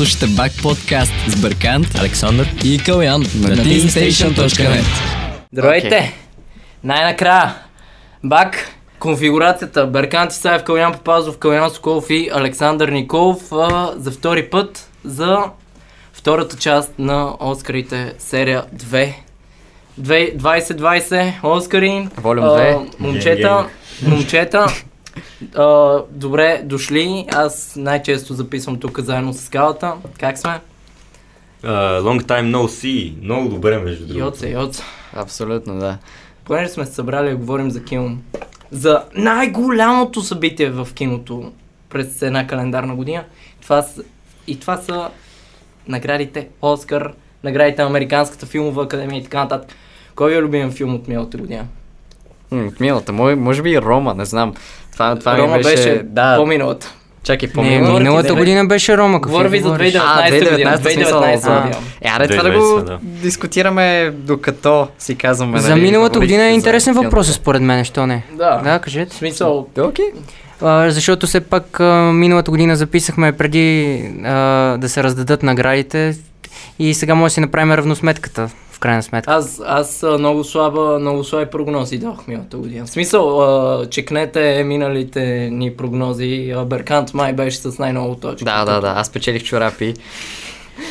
Слушате Бак подкаст с Бъркант, Александър и Калян на teamstation.net. Здравейте! Okay. Най-накрая, Бак, конфигурацията Берканти Саев, Калян Папазов, Калян Соколов и Александър Николов а, за втори път за втората част на Оскарите серия 2. 2020 Оскари. Волюм А, 2. Момчета, момчета, а, добре дошли. Аз най-често записвам тук заедно с скалата. Как сме? Uh, long time no see. Много добре, между другото. Йоца, йоца. Абсолютно, да. Понеже сме се събрали да говорим за кино, за най-голямото събитие в киното през една календарна година, това са, и това са наградите Оскар, наградите на Американската филмова академия и така нататък. Кой е любим филм от миналата година? М, От миналата, може би и Рома, не знам. Това, това Рома беше... беше да, по-миналата. чакай, Не, говоря ти миналата година беше Рома. какво Говоря ви за говориш? 2019 А, година. 2019 смисъл. 2019 А. година. Е, аре това да го 2020, да. дискутираме докато си казваме. За нали, миналата година е интересен въпрос, според мен, що не? Да. Да, кажете. смисъл, Окей. А, защото все пак а, миналата година записахме преди а, да се раздадат наградите и сега може да си направим равносметката, крайна сметка. Аз, аз много слаба, много слаби прогнози дадох миналата година. В смисъл, а, чекнете миналите ни прогнози. Беркант май беше с най-много точки. Да, да, да. Аз печелих чорапи.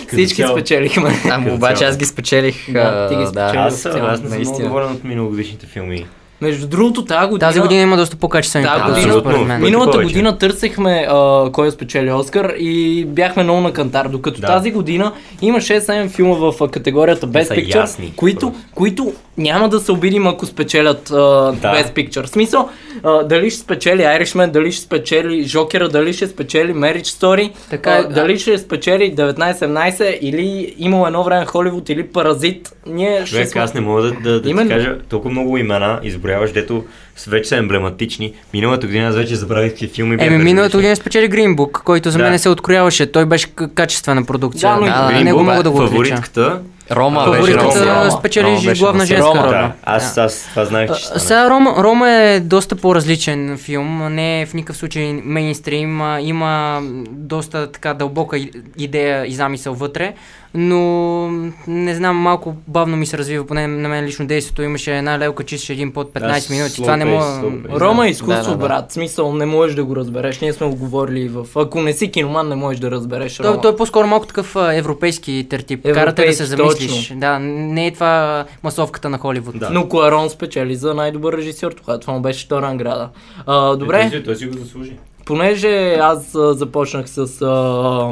Всички цяло. спечелихме. Ама обаче аз ги спечелих. Да, а, ти ги да. спечели. Аз, аз не съм наистина. доволен от миналогодишните филми. Между другото, тази година... Тази година има доста по-качествени Тази година- според мен. Миналата повече. година търсехме а, кой е спечели Оскар и бяхме много на кантар, докато Да. тази година има 6-7 филма в категорията Best са Picture, ясни, които, които няма да се обидим ако спечелят а, Да. Best Picture. В смисъл, а, дали ще спечели Irishman, дали ще спечели Жокера, дали ще спечели Marriage Story, Така е, а, да. дали ще спечели 19-17 или имало едно време Холивуд или Паразит. Ние ще Човек, сме... аз не мога да, да, да Именно. ти кажа толкова много имена, изброяваш, дето вече са емблематични. Миналата година аз вече забравих какви филми бяха. Еми, миналата година спечели Green Book, който за Да. мен се открояваше. Той беше качествена продукция. Да, но и да, Green него Book, мога да го. Фаворитката. Рома беше Фаворитката Рома. Рома спечели беше главна на женска Рома. роля. Да, аз, аз това знаех, че ще А, стане. Сега Рома, Рома е доста по-различен филм, не е в никакъв случай мейнстрим, а, има доста така дълбока идея и замисъл вътре, но не знам, малко бавно ми се развива, поне на мен лично действието имаше една лелка, чистеше един под 15 Да, минути, това не мога... Рома е изкуство, да, да. брат. Смисъл, не можеш да го разбереш. Ние сме го говорили в... Ако не си киноман, не можеш да разбереш Рома. Той, той е по-скоро малко такъв европейски тертип. Карате да се Европейски, замислиш. точно. Да, не е това масовката на Холивуд. Да. Но Куарон спечели за най-добър режисьор тогава. Това му беше втора награда. А, добре, Той, той си го заслужи. понеже аз а, започнах с а,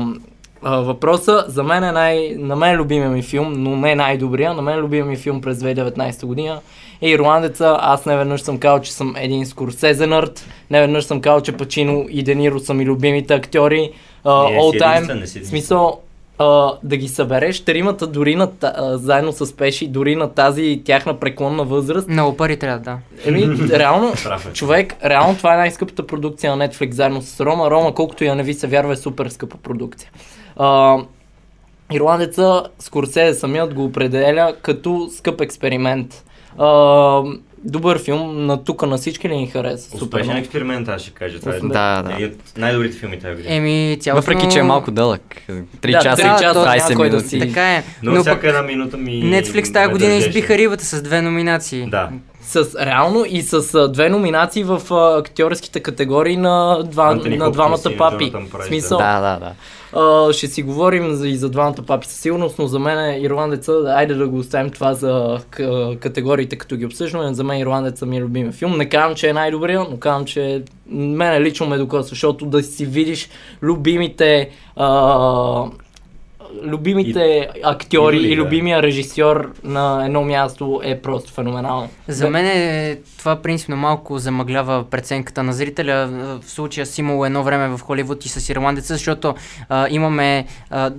а, въпроса, за мен е най... На мен е любимия ми филм, но не най-добрия. На мен е любимия ми филм през 2019 година е Ирландеца. Аз не веднъж съм казал, че съм един Скорсезе нърд. Не веднъж съм казал, че Пачино и Дениро са ми любимите актьори. Uh, Не, all time. смисъл, а, да ги събереш тримата дори на, а, заедно с Пеши, дори на тази тяхна преклонна възраст. Много пари трябва, да. Еми, реално, е. човек, реално това е най-скъпата продукция на Netflix заедно с Рома. Рома, колкото я не ви се вярва, е супер скъпа продукция. А, Ирландеца Скорсезе самият го определя като скъп експеримент. А, добър филм, на тука на всички ли ни хареса? Супер. Успешен много. експеримент, аз ще кажа. Това е Да, да. един от най-добрите филми тази година. Еми, цялостно... Въпреки, че е малко дълъг. 3 Да, часа три и часа 20 някой да минути. си- Така е. Но, но всяка една минута ми... Netflix тази година държеше. избиха рибата с две номинации. Да. С, реално и с а, две номинации в а, актьорските категории на, два, Антони на двамата папи. В смисъл, Да, да, да. А, ще си говорим и за двамата папи със сигурност, но за мен ирландеца, айде да го оставим това за категориите, като ги обсъждаме. За мен ирландеца ми е любимия филм. Не казвам, че е най-добрия, но казвам, че мене лично ме докосва, защото да си видиш любимите а, любимите актьори идоли, и да. любимия режисьор на едно място е просто феноменално. За мен е, това принципно малко замъглява преценката на зрителя. В случая с имало едно време в Холивуд и с ирландеца, защото а, имаме а,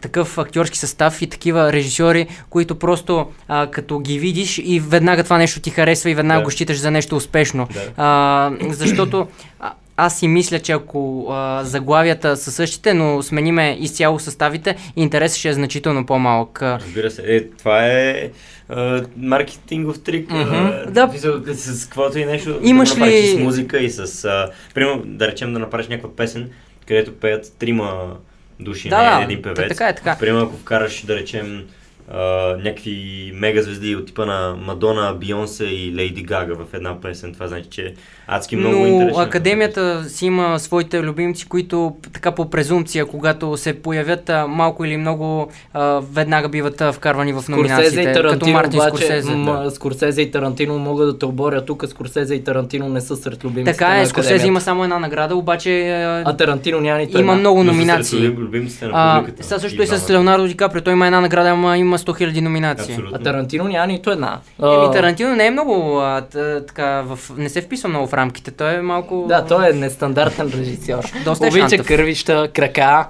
такъв актьорски състав и такива режисьори, които просто а, като ги видиш и веднага това нещо ти харесва и веднага Да. го считаш за нещо успешно. Да. А, защото а, аз си мисля, че ако а, заглавията са същите, но смениме изцяло съставите, интересът ще е значително по-малък. Разбира се. Е, това е а, маркетингов трик. Мгм. а, Да. С каквото и нещо. Имаш да ли- с музика и с... А, примерно, да речем да направиш някаква песен, където пеят трима души, Да, не да, един певец. така е, така. Примерно ако вкараш, да речем, а, някакви мега звезди от типа на Мадона, Бионсе и Лейди Гага в една песен, това значи, че адски много Но интересно. академията си има своите любимци, които така по презумпция, когато се появят малко или много, а, веднага биват а, вкарвани в Скорсезе и номинациите. Като Тарантино Мартин обаче, Скорсезе. м- Скорсезе и Тарантино могат да те оборят тук, Скорсезе и Тарантино не са сред любимците Така на е, Скорсезе има само една награда, обаче а, А Тарантино няма нито има една. много Но са номинации. сред любимците на А, сега също и с двамата. Леонардо Ди Каприо. Той има една награда, ама има 100 000 номинации. Абсолютно. А Тарантино няма нито една. Еми, Тарантино не е много а, така, в... не се вписва много в рамките. Той е малко... Да, той е нестандартен режисьор. Доста е Обича шантав. кървища, крака,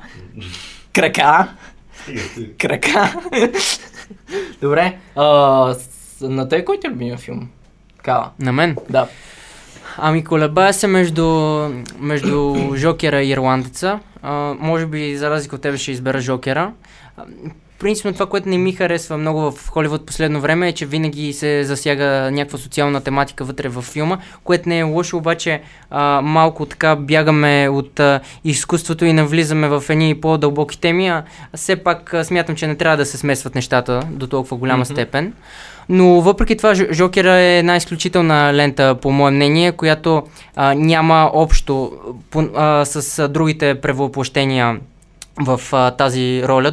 крака, крака. Добре, а, с- на те кой ти е любимия филм? Кала. На мен? Да. Ами колебая се между, между Жокера и Ирландеца. А, може би за разлика от тебе ще избера Жокера. А, Принципно това, което не ми харесва много в Холивуд последно време е, че винаги се засяга някаква социална тематика вътре в филма, което не е лошо, обаче а, малко така бягаме от а, изкуството и навлизаме в едни по-дълбоки теми, а все пак а, смятам, че не трябва да се смесват нещата до толкова голяма Мгм. степен. Но въпреки това, Жокера е една изключителна лента, по мое мнение, която а, няма общо по, а, с а, другите превъплъщения в а, тази роля.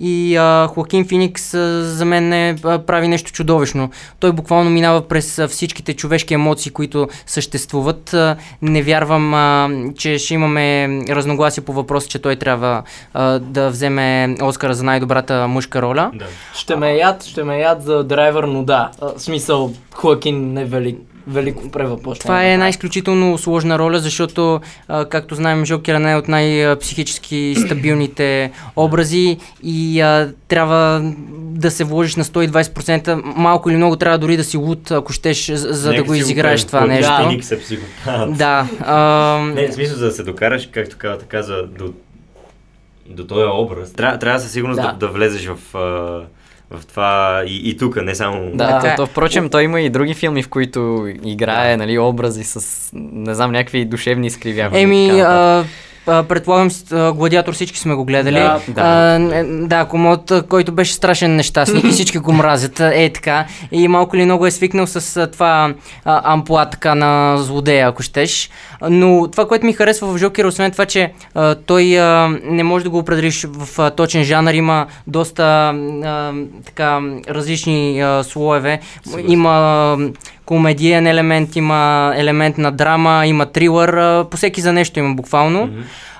И а, Хоакин Феникс а, за мен не а, прави нещо чудовищно. Той буквално минава през а, всичките човешки емоции, които съществуват. А, не вярвам, а, че ще имаме разногласие по въпроса, че той трябва а, да вземе Оскара за най-добрата мъжка роля. Да. Ще ме яд, ще ме яд за драйвер, но да. А, В смисъл, Хоакин не е велик, велико превъплъщение. Това е една изключително сложна роля, защото, а, както знаем, Жокера не е от най-психически стабилните образи и а, трябва да се вложиш на 120%. Малко или много трябва дори да си луд, ако щеш, за, за да Нека го изиграеш това нещо. Феникс е психопат. Да. А, Не, в смисъл, за да се докараш, както каза, каза до, до този образ, трябва, трябва със сигурност да. Да. Да, да влезеш в, а, в това и, и тук, не само... Да, Така е. то, то, впрочем, той има и други филми, в които играе, нали, образи с, не знам, някакви душевни изкривявания. Еми, а, предполагам, Гладиатор всички сме го гледали. Да, да. А, да, комод, който беше страшен нещастник и всички го мразят. Е така. И малко ли много е свикнал с това а, амплуа така на злодея, ако щеш. Но това, което ми харесва в Жокера, освен това, че а, той а, не може да го определиш в а, точен жанр. Има доста а, така различни а, слоеве. Съгласен. Има а, комедиен елемент, има елемент на драма, има трилър. По всеки за нещо има буквално.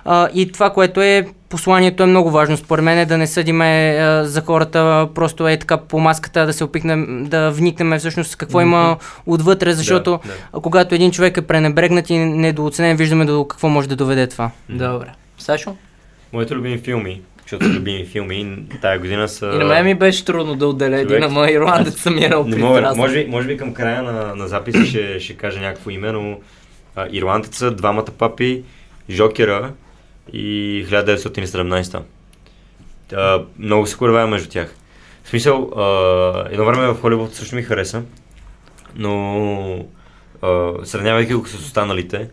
А, и това, което е посланието е много важно. Според мен е да не съдиме а, за хората, просто е така по маската да се опитнем да вникнем всъщност какво има отвътре, защото Да, да. когато един човек е пренебрегнат и недооценен, виждаме до какво може да доведе това. Добре. Сашо? Моите любими филми, защото са любими филми, тая година са... И на мен ми беше трудно да отделя един, човек. ама ирландец съм минал Не мога, може би, може би към края на, на записа ще, ще кажа някакво име, но а, Ирландеца, двамата папи, Жокера и 1917. А, много се колебая между тях. В смисъл, а, едно време в Холивуд също ми хареса, но а, сравнявайки го с останалите,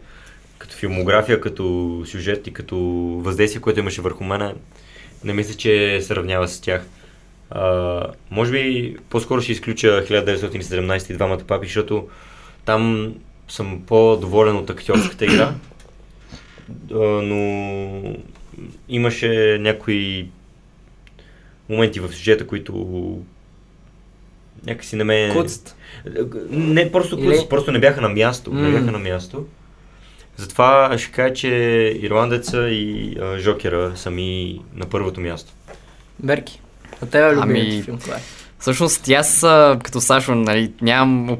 като филмография, като сюжет и като въздействие, което имаше върху мене, не мисля, че се равнява с тях. А, може би по-скоро ще изключа 1917 и двамата папи, защото там съм по-доволен от актьорската игра, а, но имаше някои моменти в сюжета, които някакси не ме... Куцат. Не, просто, Или... просто не бяха на място. Не М. бяха на място. Затова ще кажа, че Ирландеца и а, Жокера са ми на първото място. Берки. А тебе любимият Ами, филм, това е. Всъщност, аз като Сашо, нали, нямам,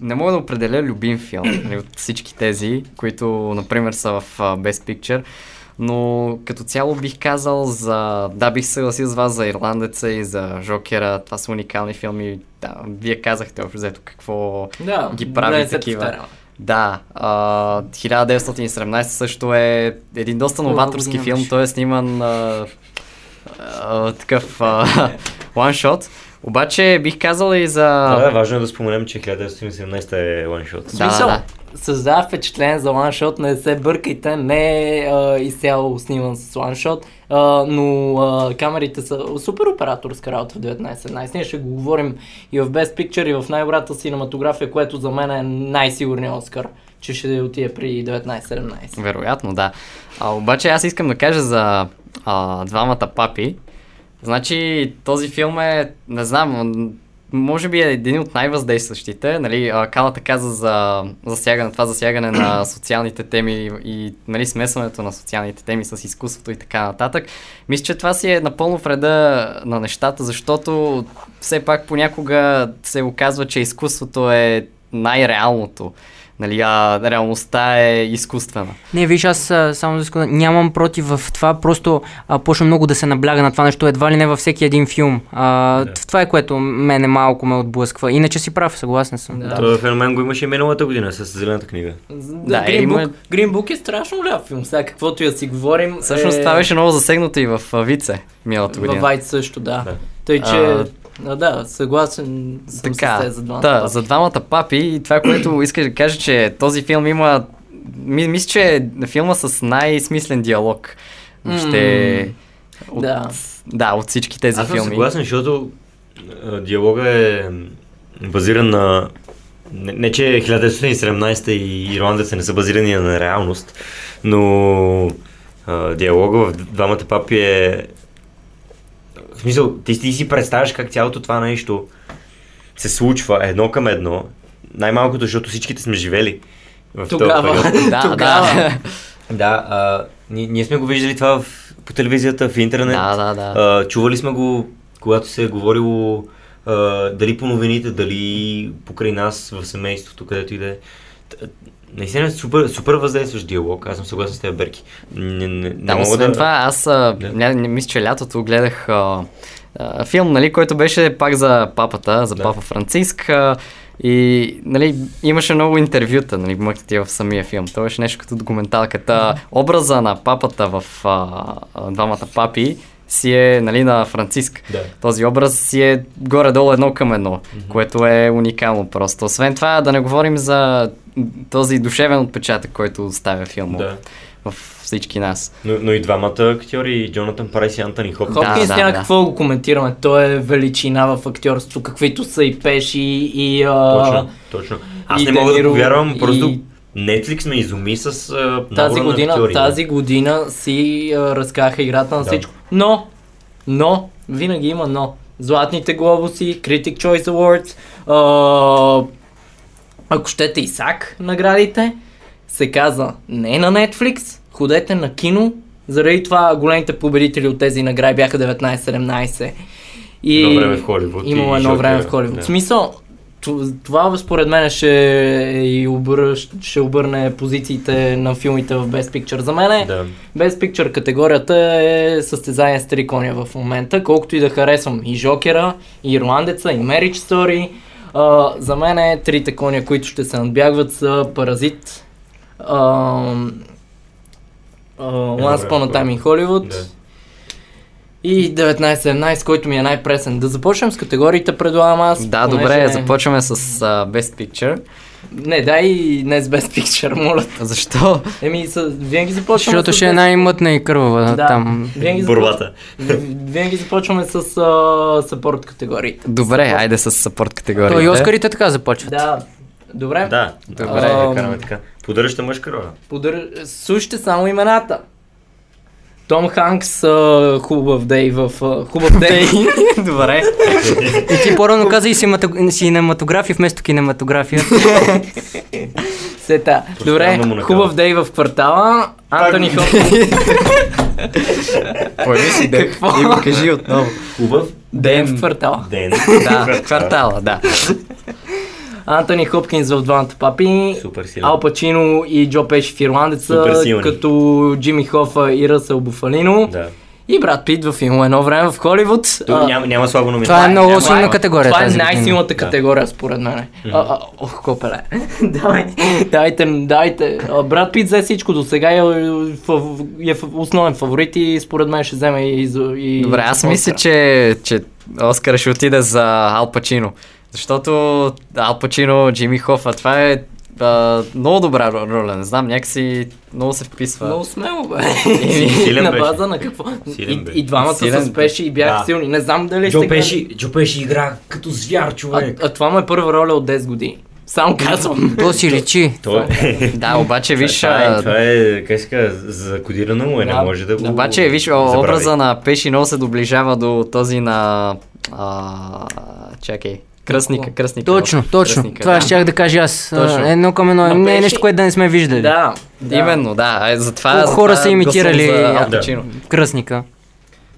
не мога да определя любим филм нали, от всички тези, които, например, са в Best Picture, но като цяло бих казал за... Да, бих се съгласил с вас за Ирландеца и за Жокера. Това са уникални филми. Да, вие казахте общо взето какво Да, ги прави такива. повтаряме. Да, а, 1917 също е един доста новаторски филм, той е сниман а, а, такъв one-shot. Обаче бих казал и за... Да, да, важно е да споменем, че 1917 е one-shot. В Да, смисъл, да, създава впечатление за ланшот, не се бъркайте, не е изцяло сниман с ланшот. Но а, камерите са супер операторска работа в 1917. Ние ще го говорим и в Best Picture, и в най-добрата синематография, което за мен е най-сигурният Оскар, че ще отиде при 1917. Вероятно, да. А, обаче аз искам да кажа за а, двамата папи. Значи този филм е, не знам, може би е един от най-въздействащите. Нали, Калата каза за засягане, това засягане на социалните теми и нали, смесването на социалните теми с изкуството и така нататък. Мисля, че това си е напълно вреда на нещата, защото все пак понякога се оказва, че изкуството е най-реалното. Нали, а реалността е изкуствена. Не, виж, аз само да искам, нямам против в това, просто а, почва много да се набляга на това нещо, едва ли не във всеки един филм. А, Да. Това е което мене малко ме отблъсква. Иначе си прав, съгласен съм. Да. Да. Този феномен го имаше и миналата година с Зелената книга. Да, Green, има- Book, Green Book е страшно ляв филм. Сега каквото и да си говорим. Всъщност е... това беше много засегнато и в Вице миналата година. Във Вайт също, да. Да. Тъй, че... А, А, да, съгласен съм Така, с те за двамата. да, папи. за двамата папи и това, което искаш да кажа, че този филм има... Ми, мисля, че е филма с най-смислен диалог. Въобще... От, Да. да, от всички тези Аз съм филми. съгласен, защото а, диалога е базиран на... Не, не че 1917 и ирландеца не са базирани на реалност, но а, диалога в двамата папи е... В смисъл, ти, ти си представяш как цялото това нещо се случва едно към едно, най-малкото, защото всичките сме живели в този Тогава. период. Да, Тогава. да. Да, а, ние, ние сме го виждали това в, по телевизията, в интернет. Да, да, да. А, чували сме го, когато се е говорило а, дали по новините, дали покрай нас в семейството, където и да е. Наистина е супер, супер въздействащ диалог. Аз съм съгласен с теб, Берки. Не, не, не Да, освен да... това, аз а, Да. ня, не, мисля, че лятото гледах а, а, филм, нали, който беше пак за папата, за Да. папа Франциск. А, и нали, имаше много интервюта, нали, мъкнати в самия филм. Това беше нещо като документалката. Образа на папата в а, двамата папи си е нали, на Франциск. Да. Този образ си е горе-долу едно към едно, mm-hmm. което е уникално просто. Освен това, да не говорим за този душевен отпечатък, който оставя филма Да. в всички нас. Но, но и двамата актьори, Джонатан Прайс и Антони Хопкинс. Хопкинс Да, няма да, какво го коментираме. Той е величина в актьорство, каквито са и Пеши и... А, Точно, точно. Аз и не мога да повярвам, просто и- Netflix ме изуми с а, Тази година, актьори. тази година си а, разкаха играта на Да. всичко. Но, но, винаги има но. Златните глобуси, Critic Choice Awards, а, ако щете Исак наградите, се каза не на Netflix, ходете на кино, заради това големите победители от тези награди бяха 19-17. И Едно време в Холивуд Имало едно време в Холивуд. В смисъл, това според мен ще, и обър... ще обърне позициите на филмите в Best Picture. За мен е Да. Best Picture категорията е състезание с три коня в момента, колкото и да харесвам и Жокера, и Ирландеца, и Marriage Story. А, за мен е трите коня, които ще се надбягват са Паразит, а, а, Once Upon a Time in Hollywood Да. И 1917, който ми е най-пресен. Да започнем с категориите, предлагам аз. Да, понеже- добре, започваме с а, Best Picture. Не, дай не с Best Picture, моля. Защо? Еми, с... винаги започваме Защото с ще е най-мътна и кървава Да. там. Винаги, Борбата. винаги започваме с uh, съпорт категориите. Добре, айде с съпорт категорията. То и Оскарите така започват. Да, добре. Да, Добре. добре, караме така. Поддържаща мъжка роля. Подър... Слушайте само имената. Том Ханкс, uh, хубав дей в uh, хубав дей. Добре. И ти по-рано каза и синематог- синематография вместо кинематография. Сета. Добре, хубав дей в квартала. Антони Хопкинс. Появи си Какво? и го кажи отново. Хубав Ден в квартала. ден. Да, квартала, да. Антони Хопкинс в двамата папи. Супер силен. Ал Пачино и Джо Пеши в Ирландеца, като Джимми Хофа и Ръсъл Буфалино. Да. И брат Пит в филма едно време в Холивуд. А, няма, няма слабо номинация. Това е много Няма- силна категория. Това е най-силната Да. категория според мен. А, а, ох, копеле. Давай, дайте, дайте. А, Брат Пит взе всичко до сега и е, е основен фаворит и според мен ще вземе и, и Добре, аз мисля, че, че Оскар ще отиде за Ал Пачино. Защото Ал Пачино, Джимми Хофа, това е а, много добра ро- роля, не знам, някакси много се вписва. Много смело, бе. Силен на беше. база на какво? Силен И, и двамата Силен с Пеши и бяха Да. силни. Не знам дали Джо сте гледали. Пеши, Джо Пеши игра като звяр, А, човек. а това му е първа роля от 10 години. Само казвам. То си личи. Той е... Да, обаче виж, това е, а, това е, как се закодирано му е, не може да го обаче виж, забрави. образа на Пеши много се доближава до този на... А, чакай, кръстника, кръстника. Точно, точно. Кръстника, Това да. щях да кажа аз. Точно. Едно към едно. Не е нещо, което да не сме виждали. Да, да. Именно, да. Е, затова, Колко затова хора са имитирали за Да. Пачино. Кръстника.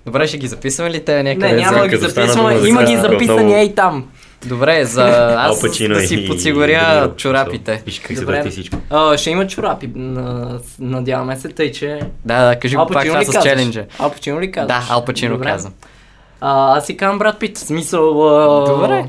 Добре, ще ги записваме ли те някъде? Не, няма да за... ги като стана записваме. Има ги записани ей там. Добре, за аз да си и подсигуря Ниро. чорапите. Виж как се всичко. А, ще има чорапи. на- Надяваме се, тъй че... Да, да, кажи го пак това с челенджа. Ал Пачино ли казваш? Да, Ал Пачино Добре. казвам. А, аз си казвам брат Пит, смисъл... А... Добре.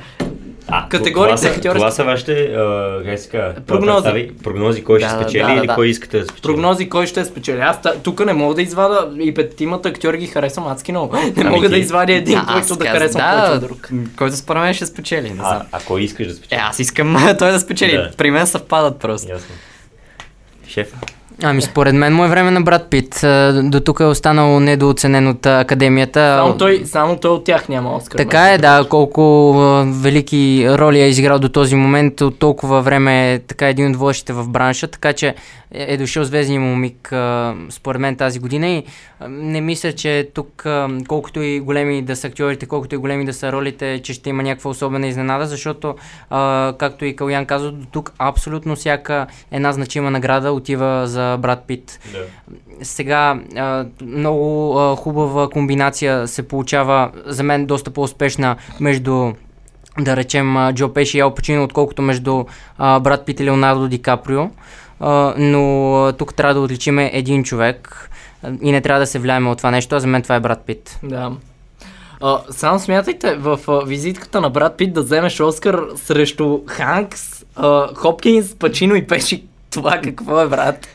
А, Категориите това са, актьори- това са вашите, а, как се казва, Прогнози. прогнози, кой ще Да, да, спечели да, да, или да. кой искате да спечели. Прогнози кой ще спечели. Аз та- тук не мога да извада и петимата актьори ги харесвам адски много. Не Ами мога ти- да извадя един, А, който да харесвам да, повече друг. Който според мен ще спечели, не знам. А, а кой искаш да Е, спечели? аз искам той да спечели. Да. При мен съвпадат просто. Ясно. Шеф. Ами според мен му е време на брат Пит. А, До тук е останал недооценен от а, академията. Само той, само той от тях няма Оскар. Така е, да, колко а, велики роли е изиграл до този момент, от толкова време е така един от водещите в бранша, така че е, е дошъл звездния му миг според мен тази година и не мисля, че тук колкото и големи да са актьорите, колкото и големи да са ролите, че ще има някаква особена изненада, защото както и Калян каза, до тук абсолютно всяка една значима награда отива за брат Пит. Да. Сега а, много а, хубава комбинация се получава, за мен доста по-успешна между да речем Джо Пеши и Ал Пачино, отколкото между а, брат Пит и Леонардо Ди Каприо. А, но а, тук трябва да отличиме един човек и не трябва да се влияеме от това нещо, а за мен това е брат Пит. Да. А, само смятайте, в а, визитката на брат Пит да вземеш Оскар срещу Ханкс, а, Хопкинс, Пачино и Пеши. Това какво е, брат?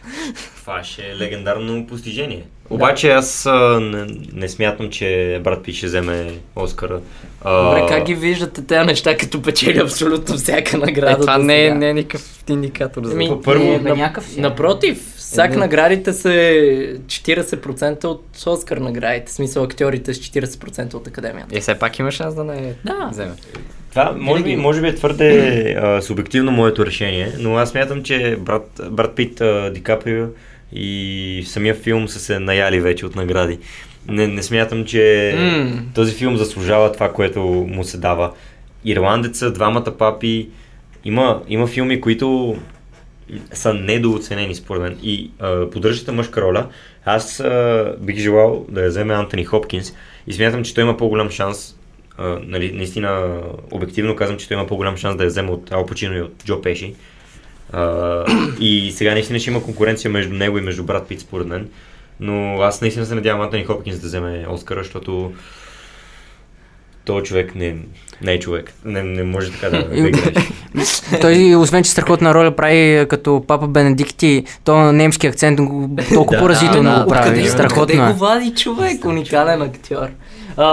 Това ще е легендарно постижение. Обаче аз а, не, не смятам, че брат Пит ще вземе Оскара. А, Добре, как ги виждате тези неща, като печели абсолютно всяка награда? Е, това не е, не е никакъв индикатор за Ами, първо- е, на- някакъв си е. Напротив, всяка Е, наградите са 40% от Оскар наградите. В смисъл актьорите с 40% от академията. И все пак има шанс да не Да. вземе. Това може би, може би е твърде а, субективно моето решение, но аз смятам, че брат, брат Пит, а, Ди Каприо и самия филм са се наяли вече от награди. Не, не смятам, че М. този филм заслужава това, което му се дава. Ирландеца, двамата папи, има, има филми, които са недооценени според мен. И а, поддържата мъжка роля, аз а, бих желал да я вземе Антони Хопкинс и смятам, че той има по-голям шанс а, нали, наистина, обективно казвам, че той има по-голям шанс да я вземе от Ал Пачино и от Джо Пеши. А, и сега наистина ще има конкуренция между него и между брат Пит, според мен. Но аз наистина се надявам Антони Хопкинс да вземе Оскара, защото този човек не, не е човек. Не, не може така да, да играеш. Той, освен че страхотна роля прави като папа Бенедикти, то немски акцент толкова поразително го прави. Страхотно Къде го вади човек? Уникален актьор. А,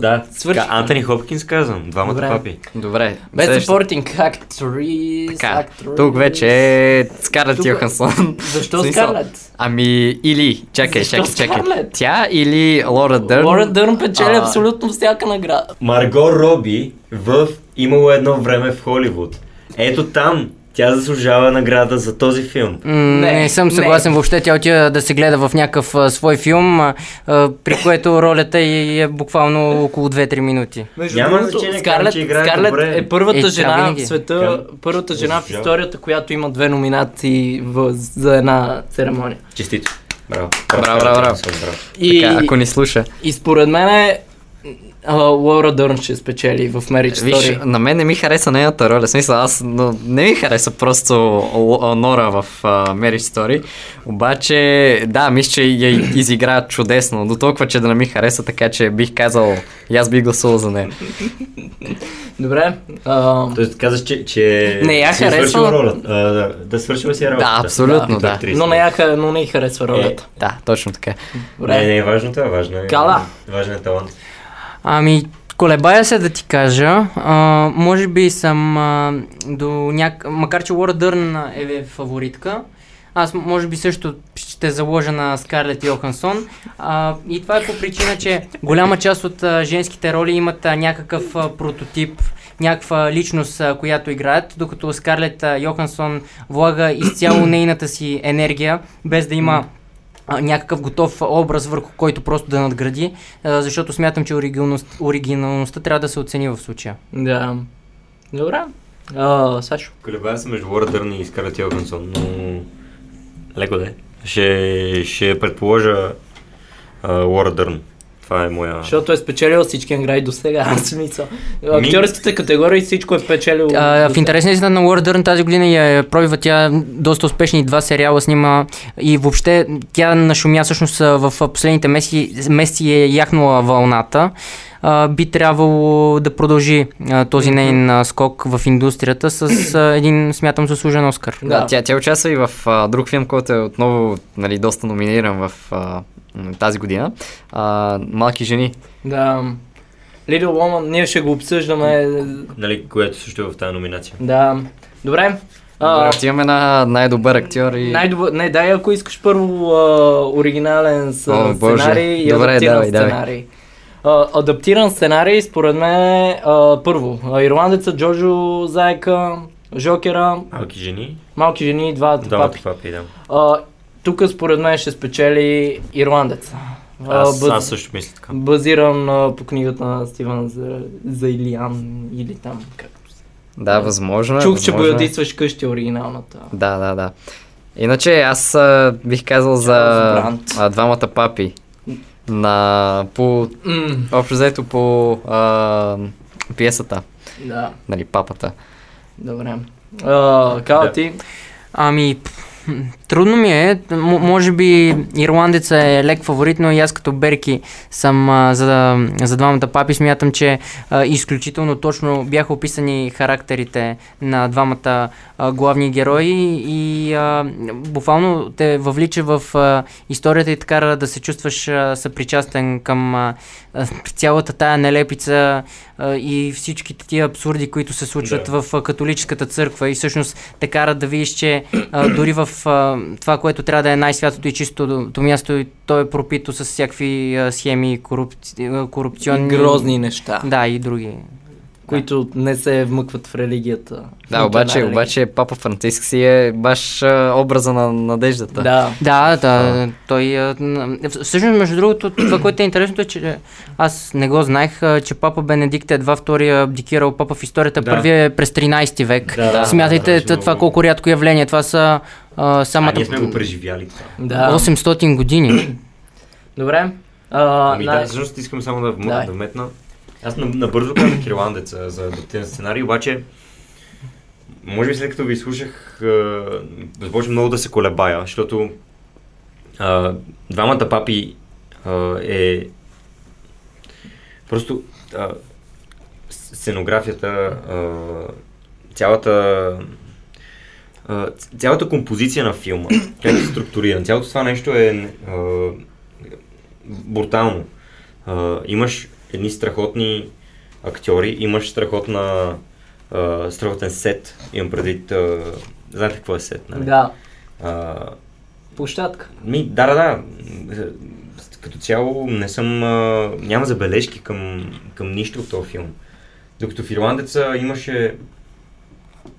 Да, свърши. Антони Хопкинс казвам, двамата Добре. папи. Добре. Без следващата- supporting actress. Така, actress. тук вече е Скарлет Тук- Йохансон. Защо Скарлет? Ами, или, чакай, Защо чакай, чакай. Скарлет? Тя или Лора Дърн. Лора Дърн печели А. абсолютно всяка награда. Марго Роби в Имало едно време в Холивуд. Ето там тя заслужава награда за този филм. М, Не, Не, не съм не. съгласен въобще. Тя отива да се гледа в някакъв а, свой филм, а, а, при което ролята й е буквално около 2-3 минути. Между Няма другото, значение, Скарлет, че играе Скарлет добре. е първата Е, жена винаги. в света, Кам- първата жена в историята, която има две номинации в, за една церемония. Честито. Браво. Браво, браво, браво. браво. И, Така, ако ни слуша. и според мен е Лора Дърн ще спечели в Marriage Виж, Story. на мен не ми хареса нейната роля. В смисъл, аз но, не ми хареса просто Нора в uh, Marriage Story. Обаче, да, мисля, че я изигра чудесно. До толкова, че да не ми хареса, така че бих казал, и аз бих гласувал за нея. Добре. А, Тоест казаш, че, че Не я си е харесва. роля. А, да, да свършила си работата. Да, абсолютно, да. актриса. но, не я, но не й харесва ролята. Да, точно така. Добре. Не, не е важно това, важно е. Кала. Важен е талант. Ами, Колебая се да ти кажа. А, може би съм а, до няк... Макар, че Лора Дърн е фаворитка, аз може би също ще заложа на Скарлет Йохансон. А, и това е по причина, че голяма част от а, женските роли имат а, някакъв а, прототип, някаква личност, а, която играят, докато Скарлет а, Йохансон влага изцяло нейната си енергия, без да има някакъв готов образ, върху който просто да надгради, защото смятам, че оригиналност, оригиналността трябва да се оцени в случая. Да. Добре. А, Сашо. Колебая се между Лора Дърн и Скарлет Йохансон, но леко да е. Ще, ще предположа а, Лора Дърн. Това е моя... Защото е спечелил всички награди до сега. Аз смисъл. Ми- Актьорските категории всичко е печелил. А, в интерес на истина на Лора Дърн тази година я пробива тя доста успешни два сериала снима и въобще тя нашумя всъщност в последните месеци, месеци е яхнала вълната. А, би трябвало да продължи а, този нейн а, скок в индустрията с а, един, смятам, заслужен Оскар. Да, Да. тя, тя участва и в а, друг филм, който е отново нали, доста номиниран в а, тази година. А, Малки жени. Да. Little Woman, ние ще го обсъждаме. Нали, което също е в тази номинация. Да. Добре. А, Добре, отиваме на най-добър актьор и... най-добър... Не, дай ако искаш първо а, оригинален с, О, Боже. сценарий и Добре, адаптиран давай, давай. сценарий. А, адаптиран сценарий, според мен, а, първо, ирландеца Джоджо Зайка, Жокера, Малки жени, Малки жени, два папи. папи, да. А, тук според мен ще спечели ирландеца. А, Аз, аз също мисля така. Базиран а, по книгата на Стивън за, за Илиан или там както се. Да, възможно е. Чух, че възможно е. боядисваш къщи оригиналната. Да, да, да. Иначе аз а, бих казал за а, двамата папи. На, по, М, общо взето по а, пиесата, да, нали, папата. добре. А, Као Да. ти? Ами, трудно ми е. М- може би ирландеца е лек фаворит, но и аз като Берки съм а, за, за двамата папи. Смятам, че а, изключително точно бяха описани характерите на двамата а, главни герои и а, буквално те въвлича в а, историята и така да се чувстваш а, съпричастен към а, цялата тая нелепица а, и всичките тия абсурди, които се случват Да. в а, католическата църква и всъщност те карат да видиш, че а, дори в а, това, което трябва да е най-святото и чистото място, и то е пропито с всякакви а, схеми, корупци, корупционни... Грозни неща, Да, и други. Които не се вмъкват в религията. Да, обаче, обаче Папа Франциск си е баш а, образа на надеждата. Да. Да, да, той... а, Всъщност, между другото, това, което е интересното е, че аз не го знаех, а, че папа Бенедикт е едва втория абдикирал папа в историята. Да. Първият е през 13 век. Да, да, Смятайте да, да, това колко рядко явление. Това са а, А, самата... ние сме го преживяли това. Да. 800 години. Добре. А, Ами да, всъщност искам само да, Дай. да вметна. Аз на- набързо казах ирландеца за адаптиран сценарий, обаче може би след като ви слушах, започвам много да се колебая, защото а, двамата папи а, е просто сценографията, цялата цялата композиция на филма, как е структуриран, цялото това нещо е брутално. Имаш едни страхотни актьори, имаш страхотна, а, страхотен сет, имам предвид, а, знаете какво е сет, нали? Да. А, Площадка. ми, да, да, да. Като цяло не съм, а, няма забележки към, към нищо от този филм. Докато в Ирландеца имаше,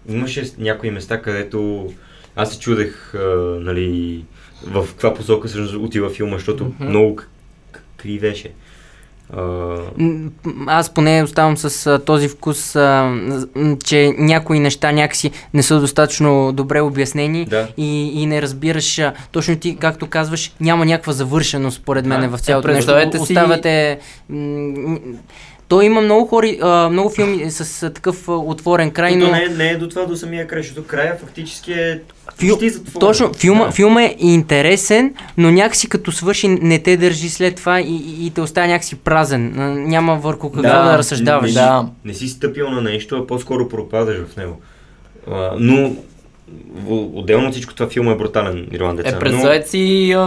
имаше някои места, където аз се чудех, а, нали, в каква посока всъщност отива филма, защото Мгм. много кривеше. Аз поне оставам с а, този вкус, а, че някои неща някакси не са достатъчно добре обяснени да. и, и не разбираш, а, точно ти, както казваш, няма някаква завършеност, според мен, Да. в цялото Е, нещо. представете си- м, той има много, хори, а, много филми с а, такъв а, отворен край, Но но... не, е- не е до това до самия край, защото края фактически е Фил... Точно, филма, Да. филма е интересен, но някакси като свърши не те държи след това и, и, и те оставя някакси празен. Няма върху какво да, да разсъждаваш. Не, Да. не си стъпил на нещо, а по-скоро пропадаш в него. А, но отделно от всичко това филма е брутален ирландеца. Е, представете си а,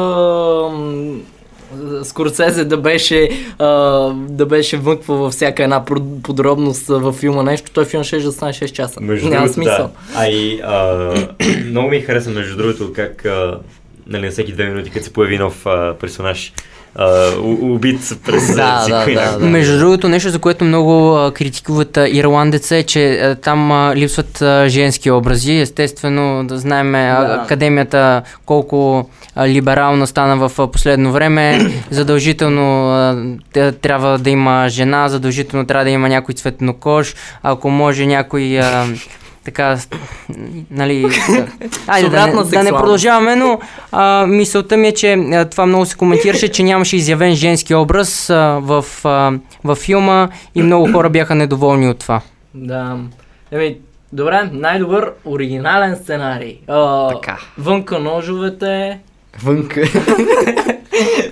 Скорсезе да беше, а, да беше вънква във всяка една подробност във филма нещо, той филм ще да стане 6 часа. Между Няма другото, смисъл. Да. А и а, много ми хареса, между другото, как а, нали, на всеки две минути, като се появи нов а, персонаж, а, убит през Да, да, да, да. Между другото, нещо, за което много а, критикуват а, ирландеца е, че а, там а, липсват а, женски образи. Естествено, да знаем Да. академията колко а, либерална стана в а, последно време. Задължително а, трябва да има жена, задължително трябва да има някой цветнокож, ако може някой... А, така, нали, да- айде да не, да не продължаваме, но а, мисълта ми е, че а, това много се коментираше, че нямаше изявен женски образ а, в, а, във филма и много хора бяха недоволни от това. Да. Еми, добре, най-добър оригинален сценарий. А, Така. Вънка ножовете, Вънка.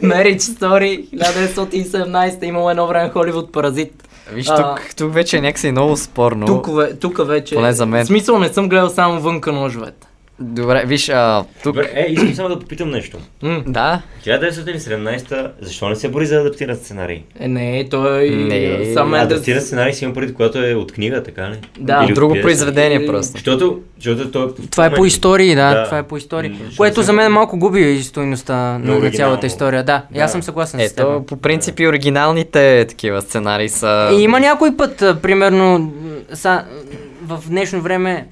Marriage Story, 1917 имало едно време Холивуд Паразит. Виж, А. тук, тук вече е някакси много спорно. Тук, тук вече... Поне за мен. В смисъл не съм гледал само вънка ножовете. Добре, виж, а, тук... Добре, е, искам само да попитам нещо. М. Да, 1917, защо не се бори за адаптиран сценарий? Е, не, той... Не, Сам Мендес... Адаптиран сценарий си имам преди, когато е от книга, така ли? Да. Или друго произведение Или- просто. Защото, защото той... Това е по истории, да, Да. това е по истории. М, Което за мен малко губи стойността на, на цялата история. Да, и аз Да. съм съгласен с теб. Ето, по принцип и оригиналните такива сценарии са... И има някой път, примерно, са, в днешно време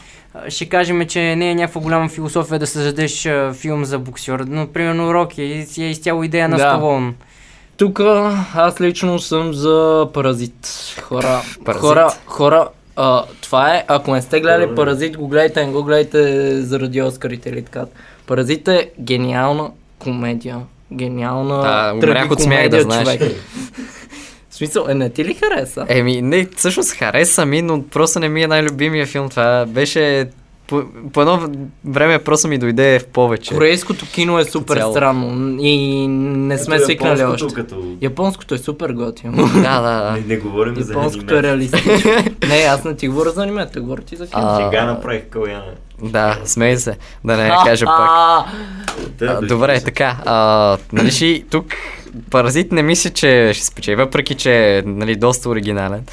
ще кажем, че не е някаква голяма философия да създадеш а, филм за боксер, но примерно Роки си е изцяло идея на Да. Сталон. Тук аз лично съм за Паразит. Хора, Паразит? хора, хора, а, това е, ако не сте гледали Добре. Паразит, го гледайте, не го гледайте заради Оскарите или така. Паразит е гениална комедия. Гениална Да, смях, да трагикомедия, знаеш. човек. В смисъл, е, не ти ли хареса? Еми, не, всъщност хареса ми, но просто не ми е най-любимия филм. Това беше... По, по едно време просто ми дойде в повече. Корейското кино е супер Цяло. странно и не сме Като свикнали японското, още. Като... Японското е супер готино. Да, да, Не, да. не говорим за Японското е аниме. реалистично. не, аз не ти говоря за анимета, говоря ти за кино. А, Сега направих Каляна. Да, смей се, да не кажа пак. А, добре, така. А, нали тук Паразит не мисля, че ще спечели, въпреки че е нали, доста оригинален.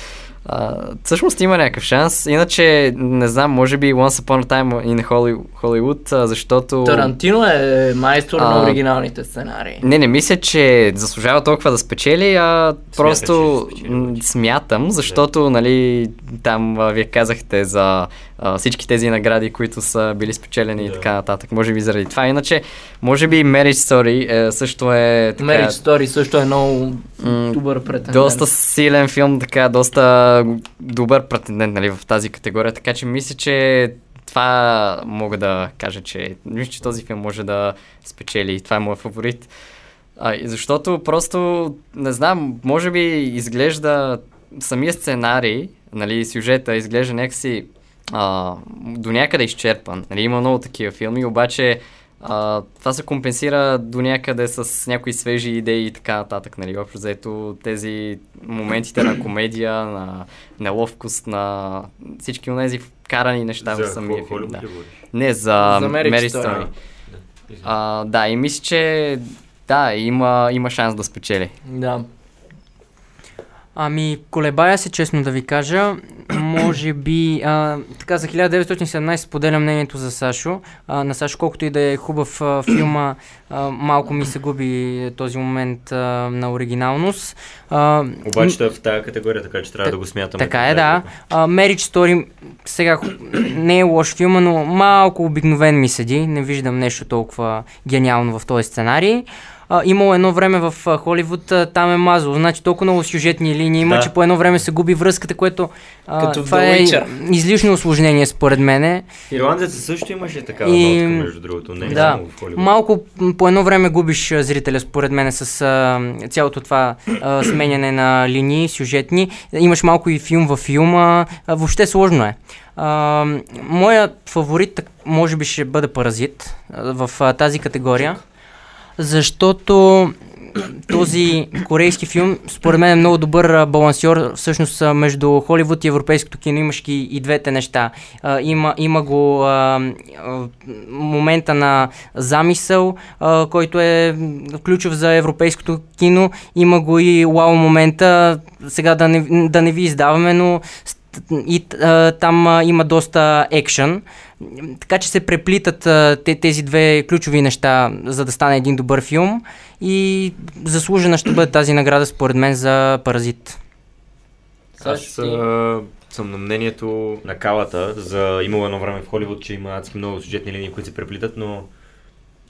А, всъщност има някакъв шанс. Иначе, не знам, може би Once Upon a Time in Holly- Hollywood, защото... Тарантино е майстор на А, оригиналните сценарии. Не, не мисля, че заслужава толкова да спечели, а просто че ще спечели смятам, защото, нали, там а, вие казахте за а, всички тези награди, които са били спечелени и Да. така нататък. Може би заради това. Иначе, може би Marriage Story е, също е така, Marriage Story също е много м, добър претендент. доста силен филм, така, доста добър претендент нали, в тази категория, така че мисля, че това мога да кажа, че мисля, че този филм може да спечели и това е моят фаворит. А, и защото просто, не знам, може би изглежда самия сценарий, нали, сюжета изглежда някакси а, до някъде изчерпан. Нали, има много такива филми, обаче а, това се компенсира до някъде с някои свежи идеи и така нататък. Нали, общо заето тези моментите на комедия, на неловкост, на всички от тези вкарани неща в За самия Хо- филм. Да. Не, за, За. Да. А, да, и мисля, че да, има, има шанс да спечели. Да. Ами, колебая се, честно да ви кажа. Може би, а, така за 1917 споделя мнението за Сашо. А, на Сашо, колкото и да е хубав а, филма, а, малко ми се губи този момент а, на оригиналност. А, Обаче той е в тази категория, така че трябва да го смятаме. така е, да. А, Marriage Story, сега не е лош филма, но малко обикновен ми седи. Не виждам нещо толкова гениално в този сценарий. А, имало едно време в а, Холивуд, а, там е мазало. Значи толкова много сюжетни линии има, Да. че по едно време се губи връзката, което а, Като това е излишно осложнение според мене. Ирландеца също имаше такава И- нотка, между другото. Не е да, само в Холивуд. малко по едно време губиш а, зрителя, според мен, с а, цялото това а, сменяне на линии, сюжетни. Имаш малко и филм във филма. А, въобще сложно е. А, моя фаворит може би ще бъде Паразит в а, тази категория, защото този корейски филм, според мен е много добър балансьор всъщност между Холивуд и европейското кино. Имаш и, и двете неща. А, има, има го а, момента на замисъл, а, който е ключов за европейското кино. Има го и вау момента, сега да не, да не ви издаваме, но и а, там а, има доста екшън. Така че се преплитат а, те, тези две ключови неща, за да стане един добър филм. И заслужена ще бъде тази награда, според мен, за Паразит. Аз а, съм на мнението на калата за имало едно време в Холивуд, че има адски много сюжетни линии, които се преплитат, но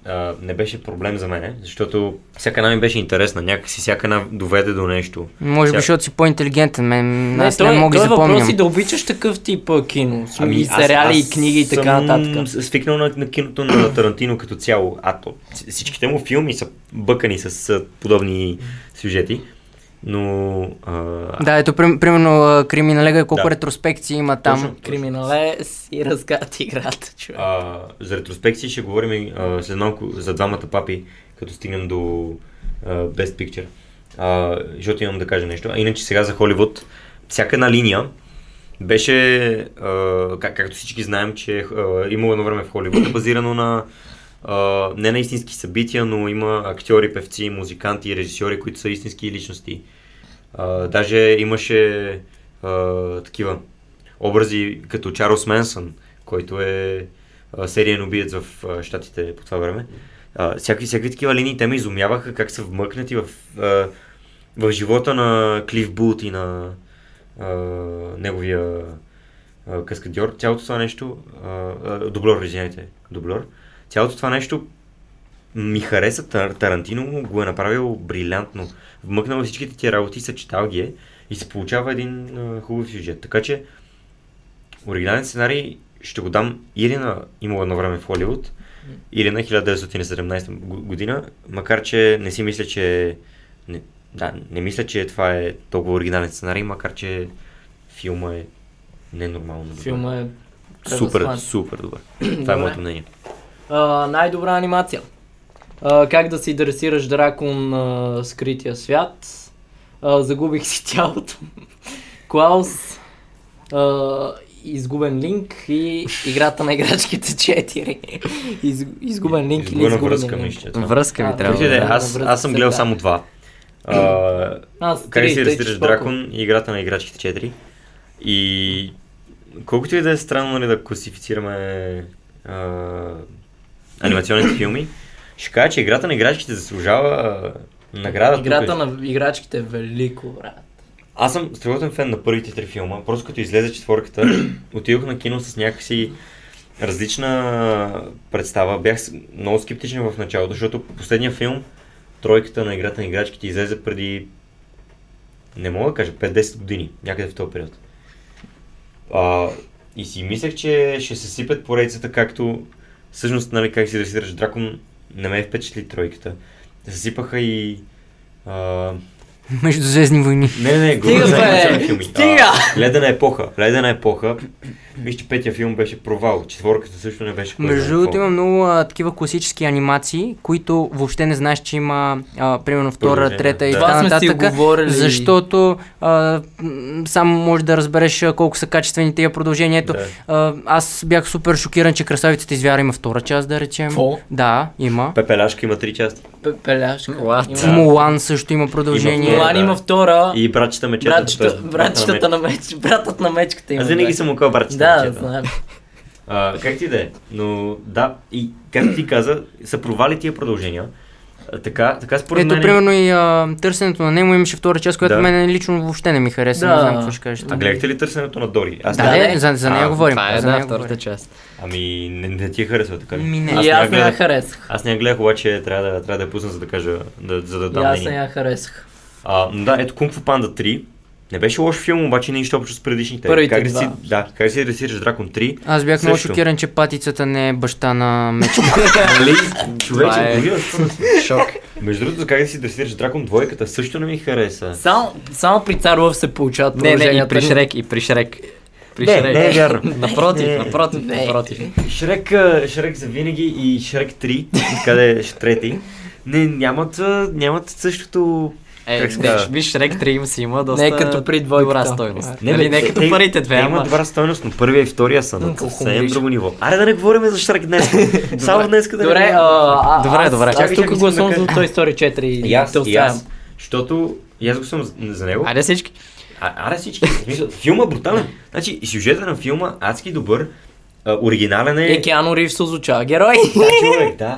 а, не беше проблем за мен, защото всяка една ми беше интересна, някакси всяка една доведе до нещо. Може би, Тя- защото си по-интелигентен. Мен, Не, аз той, не мога ги е въпрос запомням. и да обичаш такъв тип кино. Ами, и сериали, аз и книги и така нататък. свикнал на, на киното на Тарантино като цяло. А то, всичките му филми са бъкани с подобни сюжети. Но... А, Да, ето, прим, примерно, Криминалега, колко Да. ретроспекции има там. Точно. Криминале си разгад играта, човек. А, за ретроспекции ще говорим а, след малко за двамата папи, като стигнем до а, Best Picture. А, защото имам да кажа нещо. А иначе сега за Холивуд, всяка една линия беше, а, как, както всички знаем, че а, имало едно време в Холивуд, е базирано на а, не на истински събития, но има актьори, певци, музиканти и режисьори, които са истински личности. А, даже имаше а, такива образи като Чарлз Менсън, който е а, сериен убиец в а, щатите по това време. А, всякакви, всякакви такива линии те ме изумяваха как са вмъкнати в, а, в живота на Клиф Бут и на а, неговия а, каскадьор. Цялото това нещо, а, а, дублер, извиняйте, дублер. Цялото това нещо ми хареса. Тар- Тарантино го е направил брилянтно. Вмъкнал всичките тия работи, съчетал ги е и се получава един а, хубав сюжет. Така че оригинален сценарий ще го дам или на имало едно време в Холивуд, или на 1917 г- година, макар че не си мисля, че... Не, да, не мисля, че това е толкова оригинален сценарий, макар че филма е ненормално добър. Филма е Супер, супер добър. Това е моето мнение. А, най-добра анимация. А, как да си дресираш дракон на скрития свят. А, загубих си тялото. Клаус. А, изгубен линк и играта на играчките 4. Из, изгубен линк или изгубен връзка, линк. мисля. това. Връзка А, ми трябва. Вижте, да. да, аз, аз съм гледал да. само два. А, Аз как си че дракон и играта на играчките 4. И колкото и да е странно нали, да класифицираме а, анимационните филми, ще кажа, че играта на играчките заслужава награда. тук. Играта на играчките е велико, брат. Аз съм страхотен фен на първите три филма. Просто като излезе четворката, отидох на кино с някакси различна представа. Бях много скептичен в началото, защото последния филм, тройката на играта на играчките, излезе преди, не мога да кажа, 5-10 години, някъде в този период. А, и си мислех, че ще се сипят поредицата, както всъщност, нали, как си дресираш дракон, не ме впечатли тройката. Се сипаха и а, Между Звездни войни. не, не, не, Стига, бе! филми. Стига! А, Ледена епоха. Ледена епоха. Вижте, петия филм беше провал. Четворката също не беше кой Между другото има много а, такива класически анимации, които въобще не знаеш, че има а, примерно втора, Продължение. трета и Да. така сме си нататък. Защото а, само можеш да разбереш колко са качествени тия продължението. Да. А, аз бях супер шокиран, че Красавицата извяра има втора част, да речем. Какво? Да, има. Пепеляшка има три части. Пепеляшка. What? Има- Мулан също има продължение. Има Мулан да. има втора. И братчета мечета. Братчета, братчетата на меч, братът на мечката има. Аз винаги съм окъл братчета Да, мечета. знам. А, как ти да е? Но да, и както ти каза, са провали тия продължения. Така, така според Ето, мен... примерно и а, търсенето на Немо имаше втора част, която Да. мен лично въобще не ми хареса. Да. Не знам какво ще кажеш. А гледахте ли търсенето на Дори? Аз Да, не- не, за, за нея А, говорим. Това е, за да, нея втората говорим. част. Ами, не, не ти я харесва, така ли? Ми, не. И не аз не я харесах. Аз не я гледах, обаче трябва да, трябва да я пусна, за да кажа, да, за да И дам аз не я харесах. А, да, ето Kung Fu Panda 3. Не беше лош филм, обаче нищо общо с предишните. Първите как да си, два. да, как да си ресираш Дракон 3? Аз бях много шокиран, че патицата не е баща на мечка. Нали? Човече, е-. Шок. Между другото, как да си дресираш Дракон двойката също не ми хареса. Само, само при Цар Лъв се получават Не, не, и при Шрек, и при Шрек. При Не, Шрек. не е вярно. Напротив, Не. напротив, Не. напротив. Шрек, Шрек за винаги и Шрек 3, къде е трети. Не, нямат, нямат същото... Е, не, виж, Шрек 3 им си има доста Не е като при двойката. добра стойност. Не, Не, нали, не е като те- първите две, ама... имат добра стойност, но първия и втория са на съвсем друго ниво. Аре да не говорим за Шрек днес. Само днес да Добре, а, Добре, аз, добре. Аз тук гласувам за Toy Story 4 И и аз, те и оставям. Защото и аз го съм за, него. Айде всички. А, аре всички. Филма е брутален. Значи, сюжета на филма адски добър. Оригинален е. Е, Киану Ривз озвучава герой. Да, човек, да.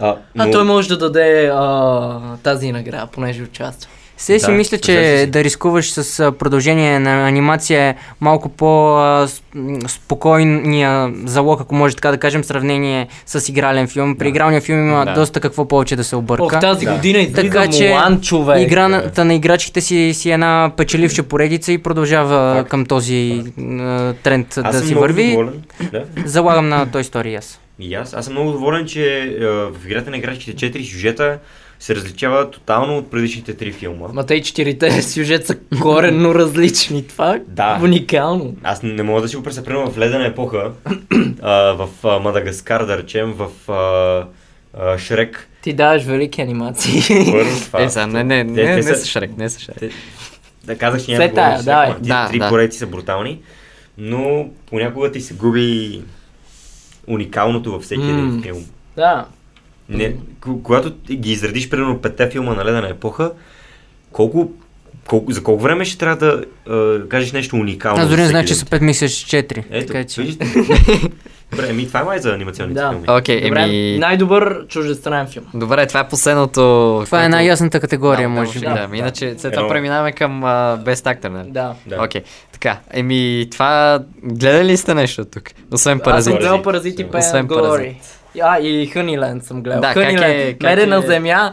А, А но- той може да даде а, тази награда, понеже участва. Се си Да, мисля, че да рискуваш с а, продължение на анимация е малко по-спокойния залог, ако може така да кажем, в сравнение с игрален филм. При игралния филм има Да. доста какво повече да се обърка. Ох, тази Да. година излиза Така че Мулан, човек. Играта на играчките си, си е една печеливша поредица и продължава Факт. към този а, тренд аз да си върви. доволен. Да. Залагам на Toy Story и аз. И аз. Аз съм много доволен, че а, в играта на играчките 4 сюжета се различава тотално от предишните три филма. Ма те и четирите сюжет са коренно различни. Това е Да. уникално. Аз не мога да си го примерно в ледена епоха, а, в а, Мадагаскар, да речем, в а, а, Шрек. Ти даваш велики анимации. Първо това. Е, сега, не, не, Те- не, те не са- с Шрек, не с Шрек. Те- Да казах, че Все няма да Да, три да. поредици са брутални, но понякога ти се губи уникалното във всеки един М. филм. да. Не, когато ти ги изредиш примерно петте филма на ледена епоха, колко, колко, за колко време ще трябва да а, кажеш нещо уникално? Аз дори не знам, че един? са 5 мисля 4. Ето, така че... виждате. Добре, еми това е май за анимационните Да. филми. Окей, Добре, еми... най-добър чуждестранен филм. Добре, това е последното... Това е което- най-ясната категория, да, може би. Да, да, иначе след това преминаваме към uh, Best Actor, нали? Да. Да. Окей, така. Еми, това... Гледали ли сте нещо тук? Освен Аз съм гледал Паразит. Паразити Пен Освен Glory. Паразит. А, и Хъниленд съм гледал. Да, как Хъниленд, е- как Медена е- земя.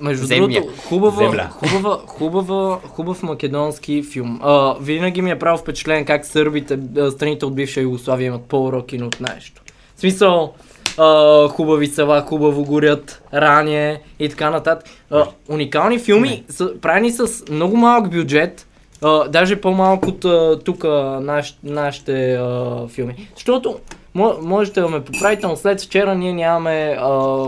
Между Земя. другото, хубава, Земля. хубава, хубава, хубав македонски филм. А, винаги ми е правил впечатление как сърбите, страните от бивша Югославия имат по-уроки от нещо. В смисъл, а, хубави села, хубаво горят, рание и така нататък. А, уникални филми, са, правени с много малък бюджет, а, даже по-малко от тук наш, нашите а, филми. Защото, мо- можете да ме поправите, но след вчера ние нямаме а,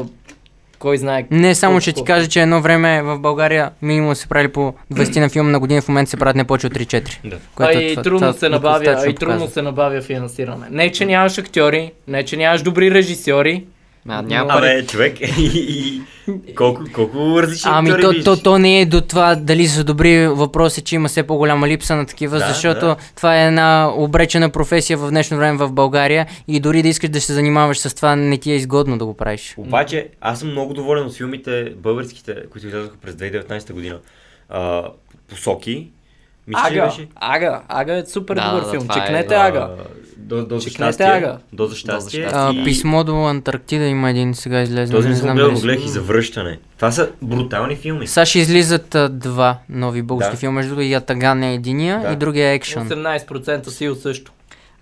кой знае Не, само ще ти кажа, че едно време в България минимум се правили по 20 на филм на година, в момента се правят не повече от 3-4. Да. А и това- трудно това се набавя, и трудно показва. се набавя финансиране. Не, че нямаш актьори, не, че нямаш добри режисьори. А, няма пари. Абе, човек, и, и, колко, колко различни Ами то, то, то не е до това дали са добри, въпрос е, че има все по-голяма липса на такива, Да, защото да. това е една обречена професия в днешно време в България и дори да искаш да се занимаваш с това, не ти е изгодно да го правиш. Обаче, аз съм много доволен от филмите, българските, които излязоха през 2019 година. А, посоки. Мисля, Ага, беше. Ага, Ага е супер Да, добър да, филм. е, Чекнете А, Ага. До, до за Чекнете щастие. Ага. До за щастие. А, и- писмо до Антарктида има един сега излезе. Този не не съм гледал, си- гледах и завръщане. Това са брутални филми. Сега ще излизат а, два нови български Да. филма, между другото Ятаган е единия Да. и другия е екшън. 18% сил също.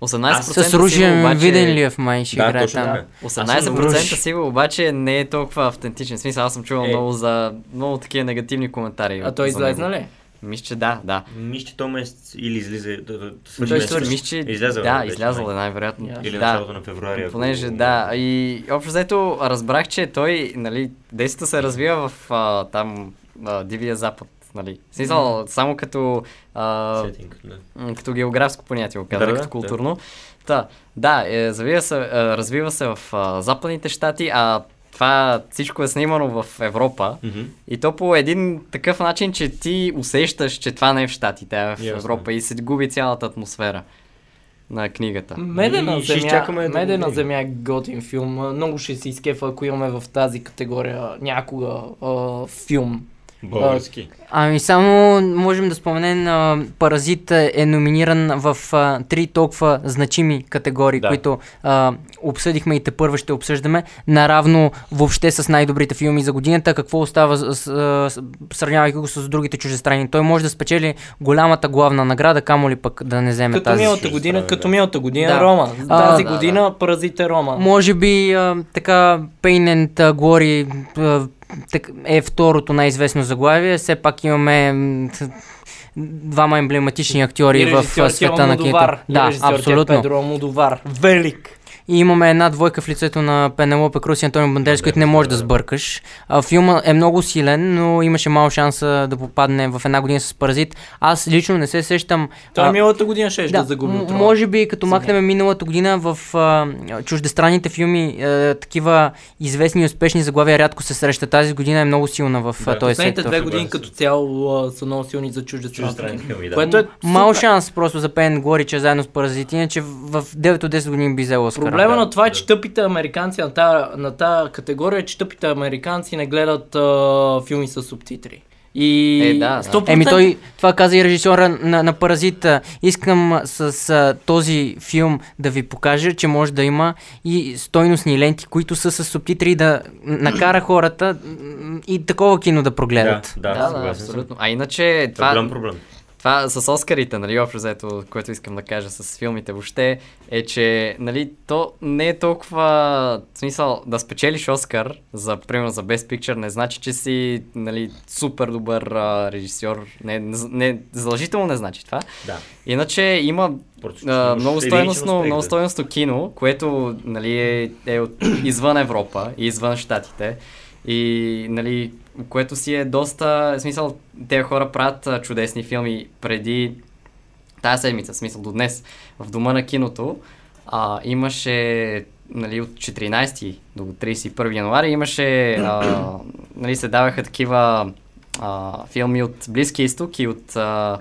18% С Ружия обаче... виден ли е в май ще Да, играе там. така. 18% сигурно, обаче не е толкова автентичен. В смисъл, аз съм чувал Е. много за много такива негативни коментари. А той излезна ли? Мисля, че да, да. Мисля, че то месец или излиза... Да, да, Той свърши, мисля, че... Излязъл е да, вече, излязъл е най-вероятно. Yeah. Или да. началото на февруари. ако- Понеже, да, и общо взето разбрах, че той, нали, действието се развива в а, там а, Дивия Запад, нали. Смисъл, само като, а, Сетинг, да. като географско понятие, го Да, да, като да. културно. Та, да, е, завива се, а, развива се в а, западните щати, а това всичко е снимано в Европа. Мгм. И то по един такъв начин, че ти усещаш, че това не е в Штатите, а е в Ясно. Европа и се губи цялата атмосфера на книгата. Медена И земя, Медена земя е готин филм. Много ще си изкефа, ако имаме в тази категория някога а, филм. Български. Ами само можем да споменем, а, Паразит е номиниран в а, три толкова значими категории, Да. които а, обсъдихме и те първо ще обсъждаме, наравно въобще с най-добрите филми за годината. Какво остава, с, с, с, сравнявайки го с другите чужестранни? Той може да спечели голямата главна награда, камо ли пък да не вземе Като тази. миналата ще година, стане, като да. миналата година Да. Рома. А, Тази да, година Паразит е Рома. Може би а, така Pain and Glory е второто най-известно заглавие. Все пак имаме двама емблематични актьори в света на киното. Да, абсолютно. Педро Алмодовар. Велик. И имаме една двойка в лицето на Пенелопе Крус и Антонио Бандерас, които не можеш да сбъркаш. А, филма е много силен, но имаше малко шанса да попадне в една година с Паразит. Аз лично не се сещам. Той а, е миналата година ще да, да, загуби. м- може би като махнем миналата година в а, чуждестранните филми, а, такива известни и успешни заглавия рядко се срещат. Тази година е много силна в Да, този Последните сектор. две Съгласен години като цяло а, са много силни за чуждестранни филми, да. Което е Мал шанс просто за Пен Глори, че е заедно с Паразити, иначе в 9 от 10 години би взел Оскара. Проблема Да, на това е, че тъпите американци на тази, на тази категория, е, че тъпите американци не гледат а, филми с субтитри. И Е, да, да. 100% Еми той, това каза и режисьора на, на Паразита. Искам с а, този филм да ви покажа, че може да има и стойностни ленти, които са с субтитри да накара хората и такова кино да прогледат. Да, да, да, да, абсолютно. А иначе Това е голям това, проблем. Това с Оскарите, нали, общо взето, което искам да кажа с филмите въобще, е, че, нали, то не е толкова, в смисъл, да спечелиш Оскар, за, примерно, за Best Picture, не значи, че си, нали, супер добър а, режисьор, не, не, задължително не значи това. Да. Иначе има а, много успех, много да. стойностно кино, което нали, е, е от, извън Европа и извън Штатите. И нали, което си е доста, в смисъл, тези хора правят чудесни филми преди тази седмица, в смисъл до днес, в Дома на киното. А, имаше нали, от 14 до 31 януари имаше, а, нали, се даваха такива а, филми от Близкия изток и от а,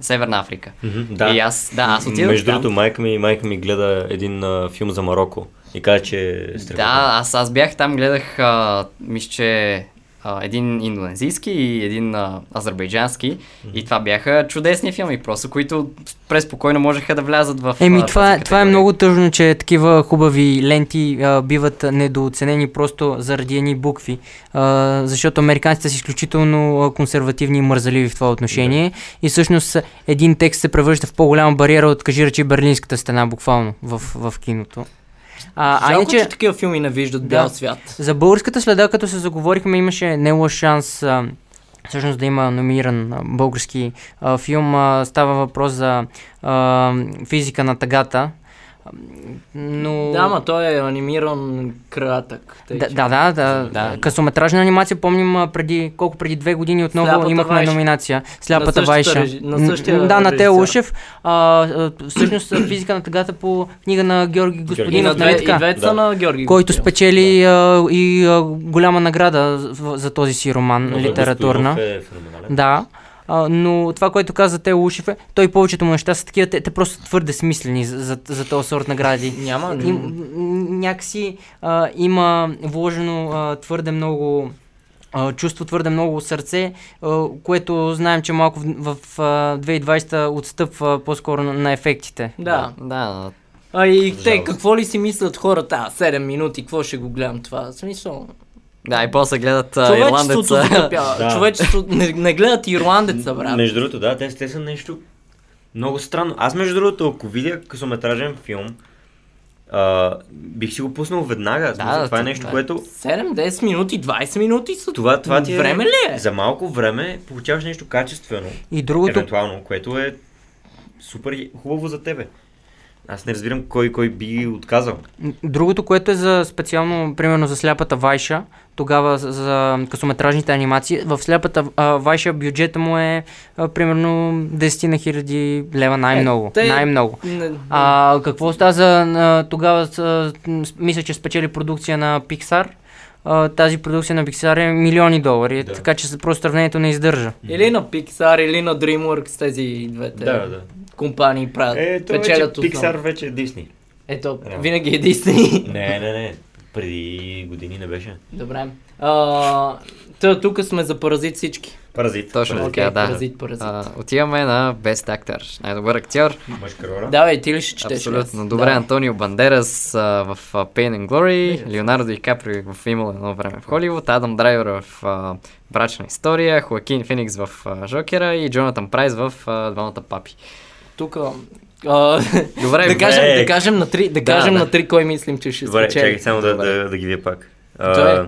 Северна Африка. Мгм, Да. И аз, да, аз отидох Между другото, майка ми, майка ми гледа един а, филм за Марокко и каза, че е. Да, аз, аз бях там, гледах, а, мисля, че а, един индонезийски и един а, азербайджански. И това бяха чудесни филми, просто които преспокойно можеха да влязат в. Еми, а, това, е- това е много тъжно, че такива хубави ленти а, биват недооценени просто заради едни букви, а, защото американците са изключително консервативни и мързаливи в това отношение и всъщност един текст се превръща в по-голяма бариера от, кажи речи, Берлинската стена, буквално, в, в киното. А, а Жалко, иначе, че такива филми не виждат Да. бял свят. за българската следа, като се заговорихме, имаше не лош шанс а, всъщност да има номиниран а, български а, филм. А, става въпрос за а, физика на тъгата. Но... Да, ма той е анимиран кратък. тъй Да, че- да, да, да, Да. Късометражна анимация, помним преди, колко преди две години отново Сляпата имахме Вайша. номинация. Сляпата същата Вайша. режи- на същия Да, на Тео. Ушев. А, всъщност физика на тъгата по книга на Георги И на Господинов, две, нали и така? двете са Да. на Георги. който спечели а, и а, голяма награда за, за този си роман, Но литературна. Е. Да. А, но това, което каза Тео Ушев е, той повечето му неща са такива, те, те просто твърде смислени за, за, за този сорт награди. Няма. И, някакси а, има вложено а, твърде много а, чувство, твърде много сърце, а, което знаем, че малко в, в а, 2020 отстъпва по-скоро на, на ефектите. Да. Да, А и те, какво ли си мислят хората? А, 7 минути, какво ще го гледам това? Смисъл, да, и после гледат човечеството ирландеца. Да. Човечеството не, не гледат ирландеца, брат. Между другото, да, те, те са нещо много странно. Аз, между другото, ако видя късометражен филм, а, бих си го пуснал веднага. Да, Да, това е нещо, да. което... 7-10 минути, 20 минути са. Това, това ти е... Време ли е? За малко време получаваш нещо качествено, И другото, евентуално, което е супер хубаво за тебе. Аз не разбирам кой кой би отказал. Другото, което е за специално, примерно за сляпата Вайша, тогава за, късометражните анимации, в сляпата а, Вайша бюджета му е а, примерно 10 на хиляди лева най-много. Е, те- Най-много. Не, А какво става за а, тогава, с- мисля, че спечели продукция на Pixar. А, тази продукция на Pixar е милиони долари, Да. така че просто сравнението не издържа. Или на Pixar, или на DreamWorks, тези двете Да, да. компании правят. Е, то вече. Pixar вече е Дисни. Ето, Реално. винаги е Disney. Не, не, не. Преди години не беше. Добре. А, та, тук сме за паразит всички. Паразит. Точно Паразит. така, да. Паразит, паразит. А, отиваме на Best Actor, най-добър актьор. Мъжка роля. Давай, ти ли ще четеш? Абсолютно. аз? Добре, Да. Антонио Бандерас а, в а, Pain and Glory, Леонардо Ди Каприо в Имало едно време в Холивуд, Адам Драйвер в а, Брачна история, Хоакин Феникс в а, Жокера и Джонатан Прайс в а, Двамата папи. Тук... Добре, да, кажем, да кажем на три, да, Да, кажем да. на три кой мислим, че ще Добре, спечели. чакай само да, Добре. да, да ги видя пак. Той е- А,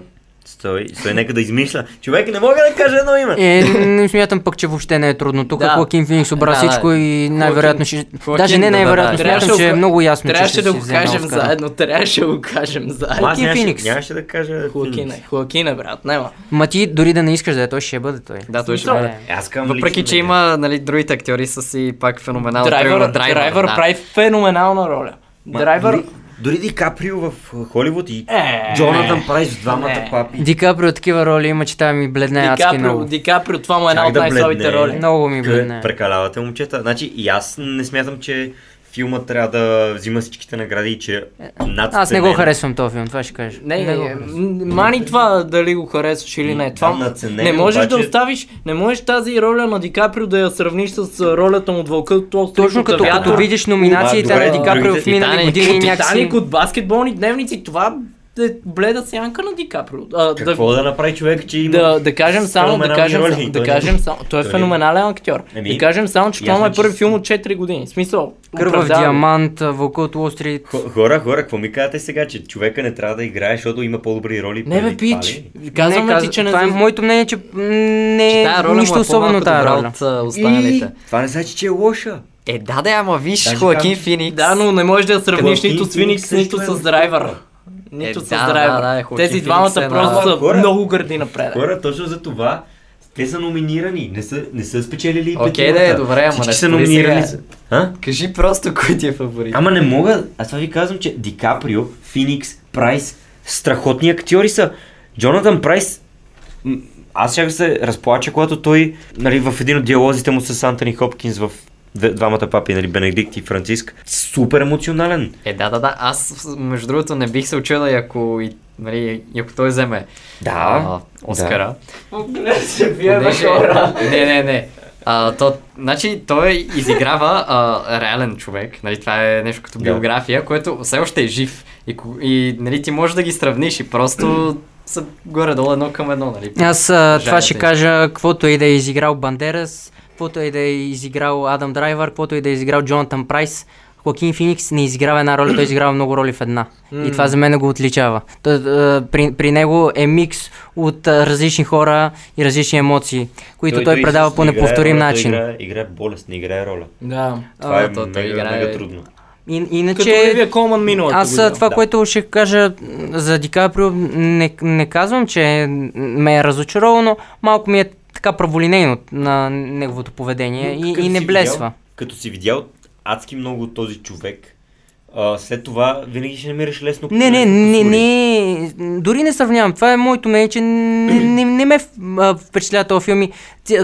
Стой, стой, нека да измисля. Човек, не мога да кажа едно име. Е, не смятам пък, че въобще не е трудно. Тук Да. Хоакин Феникс обра Да, да. всичко и най-вероятно ще... Хоакин, Даже не да, най-вероятно, да, да. смятам, Трябваше че е да го- много ясно, че Трябваше ще да го кажем Оскара. заедно, трябваше да го кажем заедно. Хоакин Феникс. нямаше да кажа Хоакин е, Хоакин е, брат, няма. Ма ти дори да не искаш да е, той ще бъде той. Да, той ще бъде. Е, Аз към Въпреки, че има, нали, другите актьори са си пак феноменални. Драйвер, драйвер да. прави феноменална роля. Драйвер... Дори, Ди Каприо в Холивуд и Е, Джонатан Прайс в двамата не. папи. Ди Каприо такива роли има, че там ми бледне адски Дикаприо, много. Дикаприо, това му е една от най-слабите роли. Много ми бледне. Прекалявате, момчета. Значи и аз не смятам, че филма трябва да взима всичките награди и че над Аз не го харесвам този филм, това ще кажа. Не, не, м- мани това дали го харесваш или не. Това Да, надценен, не можеш да обаче- оставиш, не можеш тази роля на Дикаприо да я сравниш с а, ролята му от Вълка Стрит, Точно като, като видиш номинациите добре, на Ди Каприо в минали Титаник, години. Титаник, от баскетболни дневници, това е бледа сянка на Дикаприо. А, Какво да, направи човек, че има... да, да кажем само, да кажем, роли? само- да Той кажем само, той е той не- феноменален актьор. Еми, Да кажем само, че това е първи филм от 4 години. В Смисъл, Кървав диамант, Вълка от Уолл Стрит. Хо- Хора, хора, какво ми казвате сега, че човека не трябва да играе, защото има по-добри роли? Не бе, пич. Не, ти, че не... Това е моето мнение, че не Че е тая роля нищо е особено тази роля. от а, останалите. И... Това не значи, че е лоша. Е, да, да, ама виж, казвам- Феникс. Да, но не можеш да я сравниш нито с Феникс нито е с в Драйвер. филма. Нито Е, с да, Драйвер. да, да, Хоакин Тези двамата е просто на- са Хора- много гърди напред. Хора, точно за това те са номинирани, не са, не са спечелили и Окей, да е, добре, ама Всички не са номинирани. сега. А? Кажи просто кой ти е фаворит. Ама не мога, аз това ви казвам, че Ди Каприо, Феникс, Прайс, страхотни актьори са. Джонатан Прайс, аз ще се разплача, когато той, нали, в един от диалозите му с Антони Хопкинс в двамата папи, нали, Бенедикт и Франциск, супер емоционален. Е, да, да, да. Аз, между другото, не бих се очудил, ако, и, нали, и ако той вземе Да, а, Оскара. се Понеже... Не, не, не. А, то, значи, той изиграва а, реален човек. Нали, това е нещо като Да. биография, което все още е жив. И, и нали, ти можеш да ги сравниш и просто са горе-долу едно към едно. Нали. Аз а, това ще кажа, каквото и да е изиграл Бандерас, каквото и да е изиграл Адам Драйвер, каквото и да е изиграл Джонатан Прайс, Хоакин Феникс не изиграва една роля, той изиграва много роли в една. И това за мен го отличава. Той, при, при него е микс от различни хора и различни емоции, които той, предава по неповторим начин. Играе, играе болест, не играе роля. Да. Това А, е то- той мега, играе- мега трудно. И, Като иначе... Оливия Колман миналата Аз а, година. това, Да. което ще кажа за Ди Каприо, не, не казвам, че ме е разочаровано, но малко ми е така праволинейно на неговото поведение и, и не блесва. Видял, като си видял адски много този човек, а, след това винаги ще намираш лесно Не, не, не, не, дори не сравнявам. Това е моето мнение, че не, не, не ме а, впечатлява този филм.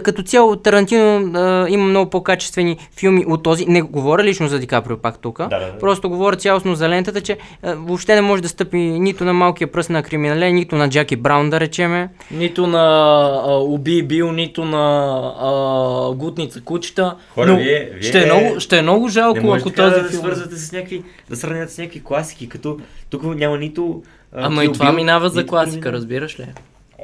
Като цяло Тарантино а, има много по-качествени филми от този. Не говоря лично за Ди Каприо пак тук. Да, да, да. Просто говоря цялостно за лентата, че а, въобще не може да стъпи нито на малкия пръст на криминале, нито на Джаки Браун, да речеме. Нито на а, Уби Бил, нито на а, Гутница кучета. Хора, Но вие- вие- ще, е много, ще е много жалко, ако този да филм... свързвате с някакви, да сравнявате с някакви класики, като тук няма нито... а, Ама и това минава за класика, разбираш ли?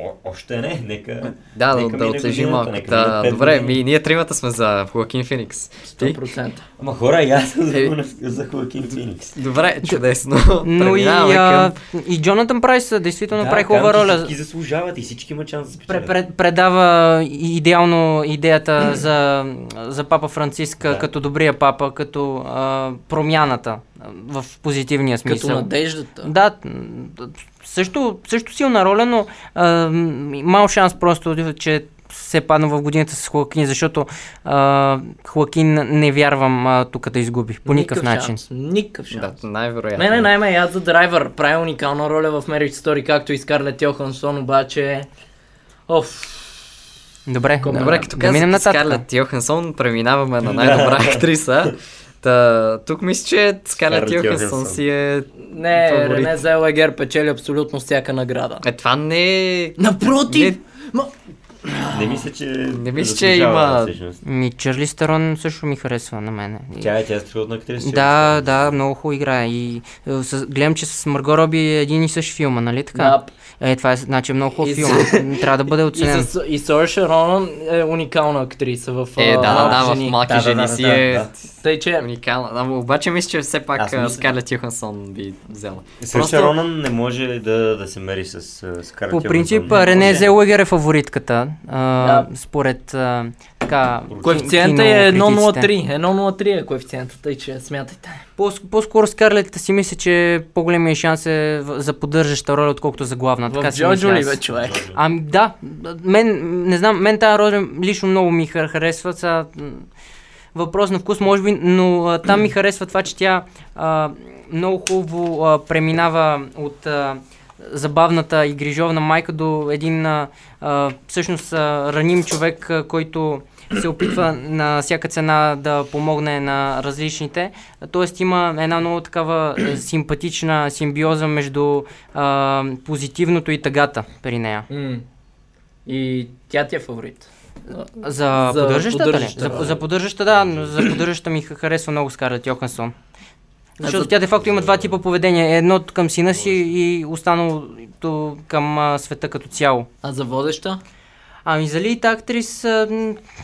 О, още не, нека... Да, да, нека да отлежи годината, малко. нека Да, добре, ми, ние тримата сме за Хоакин Феникс. Ти? 100%. Ама хора, и аз съм за, Е. за Хоакин Феникс. Добре, чудесно. Но и, а, към... и Джонатан Прайс действително прави казвам, хубава роля. Всички заслужават и всички имат шанс да спечелят. пред, предава и- идеално идеята за, за папа Франциска Да. като добрия папа, като а, промяната в позитивния смисъл. Като надеждата. Да, също, също силна роля, но а, мал шанс просто, че се падна в годината с Хоакин, защото а, Хоакин не вярвам а, тук да изгуби. По никакъв, начин. Шанс. Никакъв шанс. Да, най-вероятно. Не, не, най-ме яд за драйвер. Прави уникална роля в Marriage Story, както и Скарлет Йохансон, обаче... Оф, Добре, Добре, да, като да минем нататък. Скарлет Йохансон, преминаваме на най-добра актриса. Та, тук мисля, че Скарлет Йохансон. си е... не, Фаворит. Рене Зелегер печели абсолютно всяка награда. Е, това не е... Напротив! Не- Ма, Не мисля, че... Не мисля, че има- всъщност. Ми, Чарли Старон също ми харесва на мен. Тя е, тя е страхотна актриса. Да, да, много хубаво играе. И е, с, гледам, че с Марго Роби е един и същ филма, нали така? Да. Е, това е значи е много хубав И филм. Трябва да бъде И, оценен. и Сорша Ронан е уникална актриса в Е, да, да, в малки жени да, си да, е да. Тъй, че уникална. Ама обаче мисля, че все пак Скарлет Йохансон би взела. Също Ронан не може да, да се мери с uh, Скарлет По принцип. Рене. Зелуегер е фаворитката. А, Да. Според а, така. коефициента е кинокритиците. 1.03. 1.03 е коефициента, тъй че смятайте. По- По-скоро Скарлет си мисля, че по-големия шанс е за поддържаща роля, отколкото за главна. Така В мисля Джоджо ли бе, човек? Ами да, мен, не знам, мен тази роля лично много ми хар- харесва. М, въпрос на вкус, може би, но а, там ми харесва това, че тя а, много хубаво а, преминава от а, забавната и грижовна майка до един а, всъщност а, раним човек, а, който се опитва на всяка цена да помогне на различните. Тоест има една много такава симпатична симбиоза между а, позитивното и тъгата при нея. И тя ти е фаворит. За, За поддържащата поддържаща, ли? да. За, за поддържащата, да, но за поддържащата ми ха- харесва много Скарлет Йохансон. Защото за- тя де факто има два типа поведение. Едното към сина си и останалото към а, света като цяло. А за водеща? Ами за лид актрис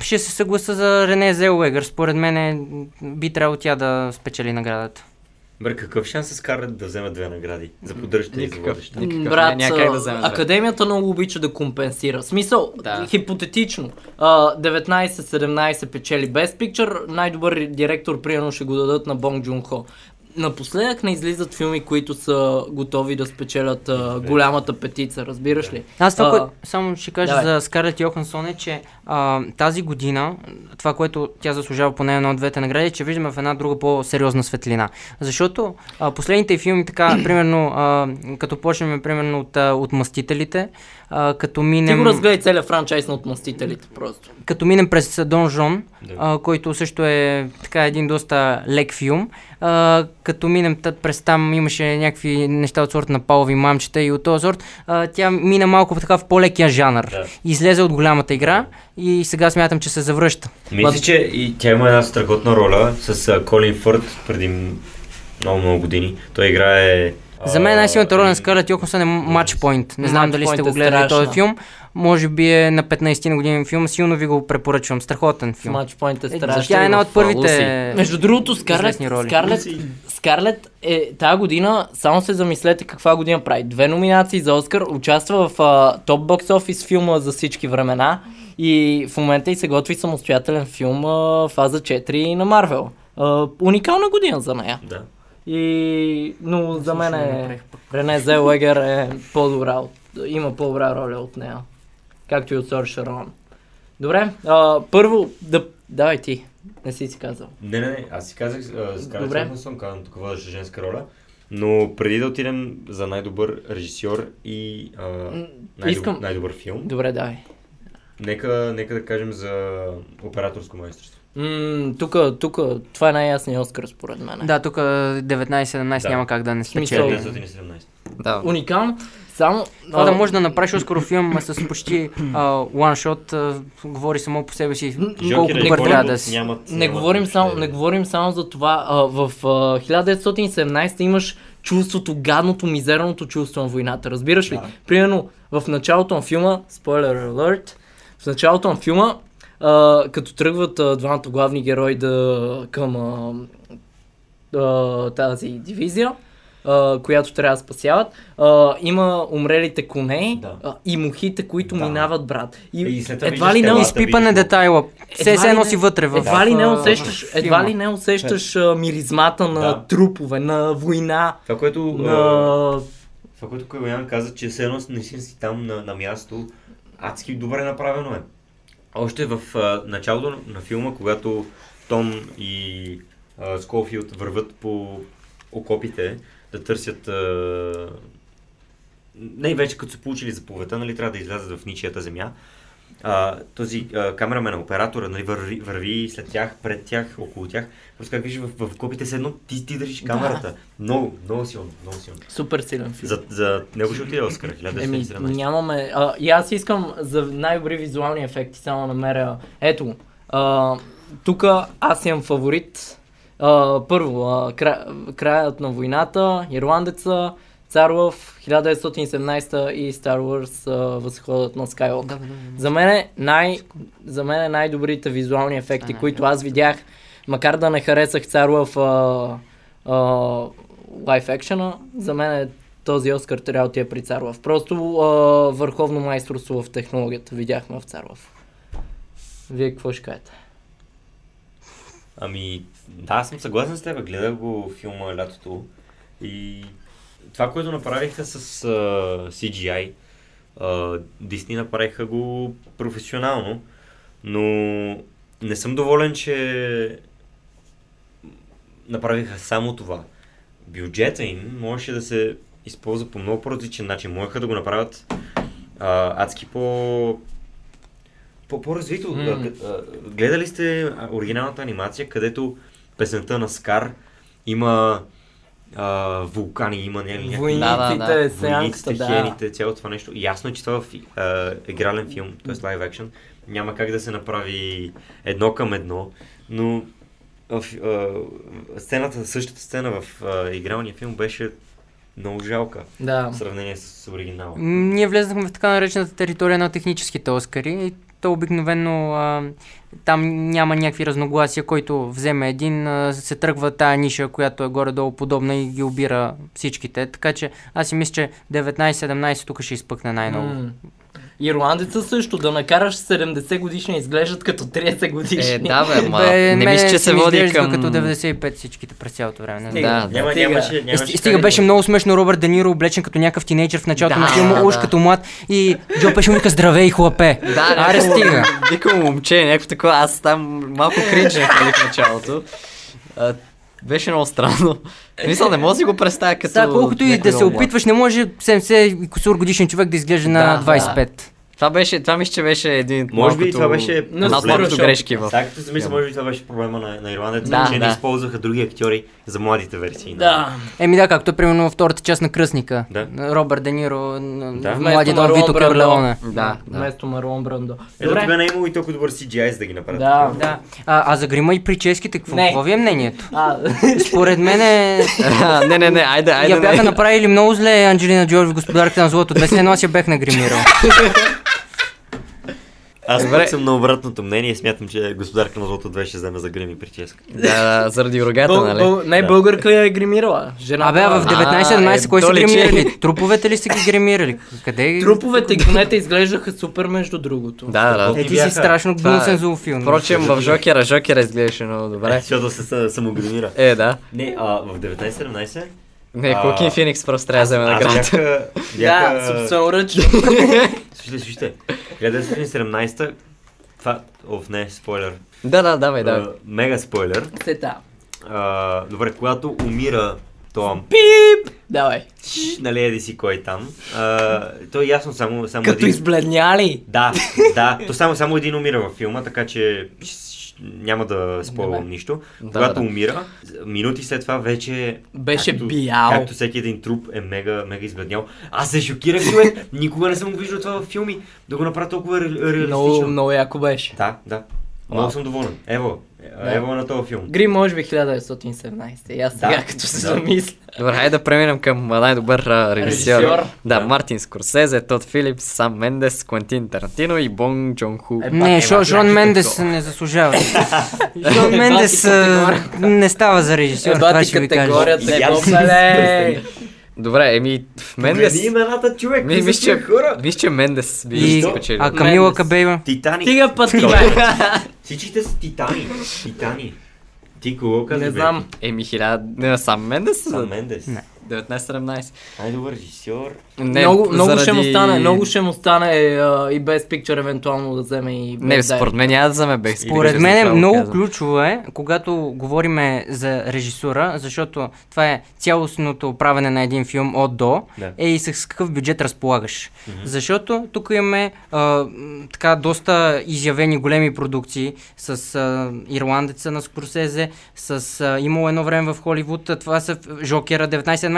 ще се съгласа за Рене Зелуегър. Според мен е, би трябвало тя да спечели наградата. Бре, какъв шанс е Скарлет да вземе две награди? За поддържаща и за водеща. Никакъв. Брат, как да вземе две. академията много обича да компенсира. В Смисъл, Да. хипотетично. А, 19-17 печели Best Picture, най-добър директор примерно ще го дадат на Бонг Джун Хо. Напоследък не излизат филми, които са готови да спечелят а, голямата петица, разбираш ли? Аз това, А, което само ще кажа давай. за Скарлет Йохансон е, че а, тази година, това, което тя заслужава поне една от двете награди, е, че виждаме в една друга по-сериозна светлина. Защото а, последните филми, така, примерно, а, като почнем, примерно, от, а, от Мъстителите, а, като Ти минем... го разгледай целият франчайз на отмъстителите просто. като минем през Дон Жон, Да. а, който също е така един доста лек филм, а, като минем тът през там имаше някакви неща от сорта на палови мамчета и от този сорт, а, тя мина малко така в по-лекия жанр. Да. Излезе от голямата игра и сега смятам, че се завръща. Мисля, че и тя има една страхотна роля с а, Колин Фърт преди много, много години. Той играе... За мен най-силната роля на Скарлет Йоханссон е Match Point. Не знам Match дали сте го е гледали този филм. Може би е на 15 на години филм. Силно ви го препоръчвам. Страхотен филм. Матчпойнт е Е, страшен. Тя е една от първите... Между другото, Скарлет. Скарлет, Скарлет е тази година, само се замислете каква година прави. Две номинации за Оскар, участва в а, топ бокс офис филма за всички времена и в момента и се готви самостоятелен филм а, фаза 4 на Марвел. А, уникална година за нея. Да. И, но за мен е, Рене Зелегер е по-добра, от, има по-добра роля от нея. Както и от Сор Шарон. Добре, а, първо да... Давай ти, не си си казал. Не, не, не, аз си казах, а, Скарлет Добре. Йоханссон, казвам тук водеща женска роля, но преди да отидем за най-добър режисьор и а, най-добър, искам- най-добър филм, Добре, давай. нека, нека да кажем за операторско майсторство. М, Тук, тук, това е най-ясният Оскар според мен. Да, тук 19-17 Да. няма как да не спечели. 1917. Да. Уникално. Само... Това а, да може да направиш Оскаров филм с почти one-shot, говори само по себе си колко добър трябва да си. Нямат, Не нямат говорим, само, не говорим само за това. А, в а, 1917 имаш чувството, гадното, мизерното чувство на войната. Разбираш ли? Примерно в началото на филма, спойлер alert, в началото на филма, а, като тръгват а, двамата главни герои да, към а, а, тази дивизия, а, която трябва да спасяват, а, има умрелите коне Да. а, и мухите, които Да. минават, брат. И, И след едва ли не Изпипане детайла. Все Едва се ли носи не- вътре в Едва ли не усещаш, едва ли не усещаш а, миризмата на Да. трупове, на война, Това, което, на... това, което Калоян каза, че все едно не си си там на, на място, адски добре направено е. Още в а, началото на, на филма, когато Том и а, Скофилд върват по окопите да търсят... А, не, вече като са получили заповедта, нали, трябва да излязат в ничията земя. а, този а, камерамен, оператора, нали, върви, върви след тях, пред тях, около тях. Просто как виждаш в, в копите се едно, ти, ти държиш камерата. Много, много силно, много силно. Супер силен филм. За, за него ще отиде Оскар, Еми, 1917. нямаме. А, и аз искам за най-добри визуални ефекти само да намеря. Ето, а, тук аз имам фаворит. А, първо, а, кра, краят на войната, Ирландеца, Цар Лъв, 1917 и Star Wars а, Възходът на Скайуок. За мен, е най, за мен е най-добрите визуални ефекти, А, които аз видях, макар да не харесах Цар Лъв лайф екшена, за мен е този Оскар трябва да ти е при Царлов. Просто а, върховно майсторство в технологията видяхме в Царлов. Вие какво ще кажете? Ами, да, аз съм съгласен с теб. Гледах го филма лятото и това, което направиха с а, CGI, а, Disney направиха го професионално, но не съм доволен, че направиха само това. Бюджета им можеше да се използва по много по-различен начин. Можеха да го направят а, адски по по- по-развито. Mm. Гледали сте оригиналната анимация, където песента на Скар има а, вулкани, има ня- някакви Войниците, Да, да, да. войниците, да. цялото това нещо. Ясно е, че това а, игрален филм, т.е. лайв екшен, няма как да се направи едно към едно, но в, а, сцената, същата сцена в а, игралния филм беше много жалка Да. в сравнение с оригинала. Ние влезнахме в така наречената територия на техническите Оскари и то обикновено а, там няма някакви разногласия, който вземе един, а, се тръгва тая ниша, която е горе-долу подобна и ги обира всичките. Така че аз си мисля, че 19-17 тук ще изпъкне най-много. М. Ирландеца също, да накараш 70 годишни изглеждат като 30 годишни. Е, да, бе, ма, Бе, не мисля, че се води към... като 95 всичките през цялото време. Стига. Да, Няма, Стига. нямаше, Е, нямаше сти- стига как беше да- много смешно Робърт Де Ниро облечен като някакъв тинейджър в началото Да, на филма, да, уж да. като млад и Джо Пешо му вика здравей хлапе. Да, Аре стига. Викам момче, някакво такова, аз там малко кринжнах нали, в началото. Беше много странно. Мисля, не мога да си го представя като... Сега, колкото и да се опитваш, не може 70 и кусур годишен човек да изглежда на Да, 25. Това беше, това мисля, че беше един от Може би малкото- това беше Шоу. грешки в... Сега като се мисля, може би това беше проблема на, на ирландеца, Да, че да. не използваха други актьори за младите версии. на- Да. Еми да, както е примерно във втората част на Кръсника. Да. Робърт Де Ниро, Да. в млади Марлон Вито Брандо. Корлеоне. Да, да. Вместо Марлон Брандо. Ето тогава не е имало и толкова добър CGI, за да ги направят. Да. Да. А, а за грима и прическите, какво, Не. какво ви е мнението? А, Според мен е... не, не, не, айде, айде. Я бяха направили много зле Анджелина Джоли в Господарката на злото. Днес едно аз я бех нагримирал. Аз Добре. съм на обратното мнение и смятам, че господарка на Злото 2 ще вземе за грим и прическа. Да, да, заради рогата, бъл, нали? бъл, не, Да. българка я е гримирала. Жена. Абе, а в А, 19-17 е, кой са гримирали? Труповете ли са ги гримирали? Къде? Труповете и конете изглеждаха супер между другото. Да, да, Е, ти си страшно е. гнусен злофилм. Впрочем, в Жокера, Жокера изглеждаше много добре. Защото се са- самогримира. Е, да. Не, а в 19-17 Не, А, Хокин Феникс просто трябва да вземе наградата. Да, бяха... собственоръчно. Слушайте, слушайте. 1917 това... Оф, не, спойлер. Да, да, давай, давай. Мега спойлер. Сета. Добре, когато умира Том, Давай. нали еди си кой там, а, то е ясно само, само Като един... избледняли. Да, да, то само, само един умира във филма, така че няма да спойлвам Добре. нищо. Да, Когато да. умира, минути след това вече... Беше както, бял. Както всеки един труп е мега, мега избледнял. Аз се шокирах, човек. Никога не съм го виждал това във филми. Да го направя толкова ре- реалистично. Много, много яко беше. Да, да. Много съм доволен. Ево, Да. ево на този филм. Грим може би 1917. И аз сега Да, като се да. замисля. Добре, хайде да преминем към най-добър а, режисьор. Режисьор. Да, Да. Мартин Скорсезе, Тод Филипс, Сам Мендес, Квентин Тарантино и Бонг Джон Ху. Е, Не, Ева, Шо, яки Мендес не заслужава. Шон Мендес а, не става за режисьор, ви кажа. категорията! Добре, еми, Мендес... Промени имената, човек. Ми, Ми, мисля, че, хора. мисля, че Мендес би И, спечелил. а Камила Мендес. Кабейба? Титаник. Стига бе! Всичките са титани. Титани. Ти кого каза? Не знам. Еми, хиляда... Не, Сам Мендес? Сам Мендес. Не. 19-17. Най-добър режисьор. Не, много, много ще му стане, много ще му стане а, и без пикчър евентуално да вземе и Не, без според мен няма да вземе Бех. Според мен е много ключово е, когато говориме за режисура, защото това е цялостното правене на един филм от до, Да. е и с какъв бюджет разполагаш. Защото тук имаме а, така доста изявени големи продукции с а, Ирландеца на Скорсезе, с а, имало едно време в Холивуд, това са Жокера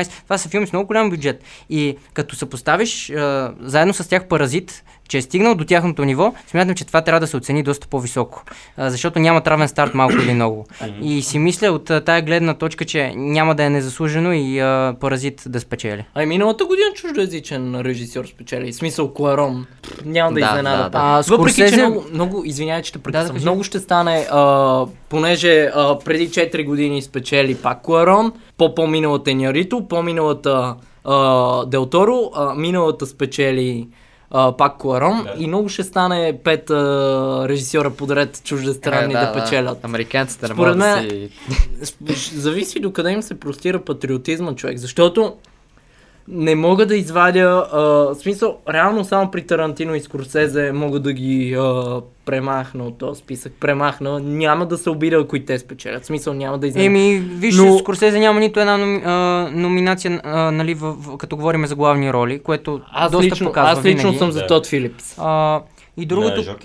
19-17, това са филми с много голям бюджет. И като съпоставиш а, заедно с тях Паразит, че е стигнал до тяхното ниво, смятам, че това трябва да се оцени доста по-високо. А, защото няма равен старт малко или много. И си мисля от а, тая гледна точка, че няма да е незаслужено и а, Паразит да спечели. Ай, миналата година чуждоязичен режисьор спечели. В смисъл Куарон. Няма да, Да, изненада. да, да. А, Въпреки, че много, много извинявай, че те прекъсвам. да кажи. много ще стане, а, понеже а, преди 4 години спечели пак Куарон, по по-миналата Нярито, по-миналата а, Дел Торо, а, миналата спечели а, пак Куарон Да. и много ще стане пет а, режисьора подред чуждестранни да, да, печелят. Американците не Според могат да си... Зависи до къде им се простира патриотизма, човек, защото не мога да извадя, а, в смисъл, реално само при Тарантино и Скорсезе мога да ги а, премахна от този списък. Премахна, няма да се обида, ако и те спечелят. В смисъл, няма да изненадам. Еми, виж, Но-. Скорсезе няма нито една номи, а, номинация, а, нали, в, в, като говорим за главни роли, което аз доста лично, показва аз лично винаги. съм за. Тод Филипс. А, и другото?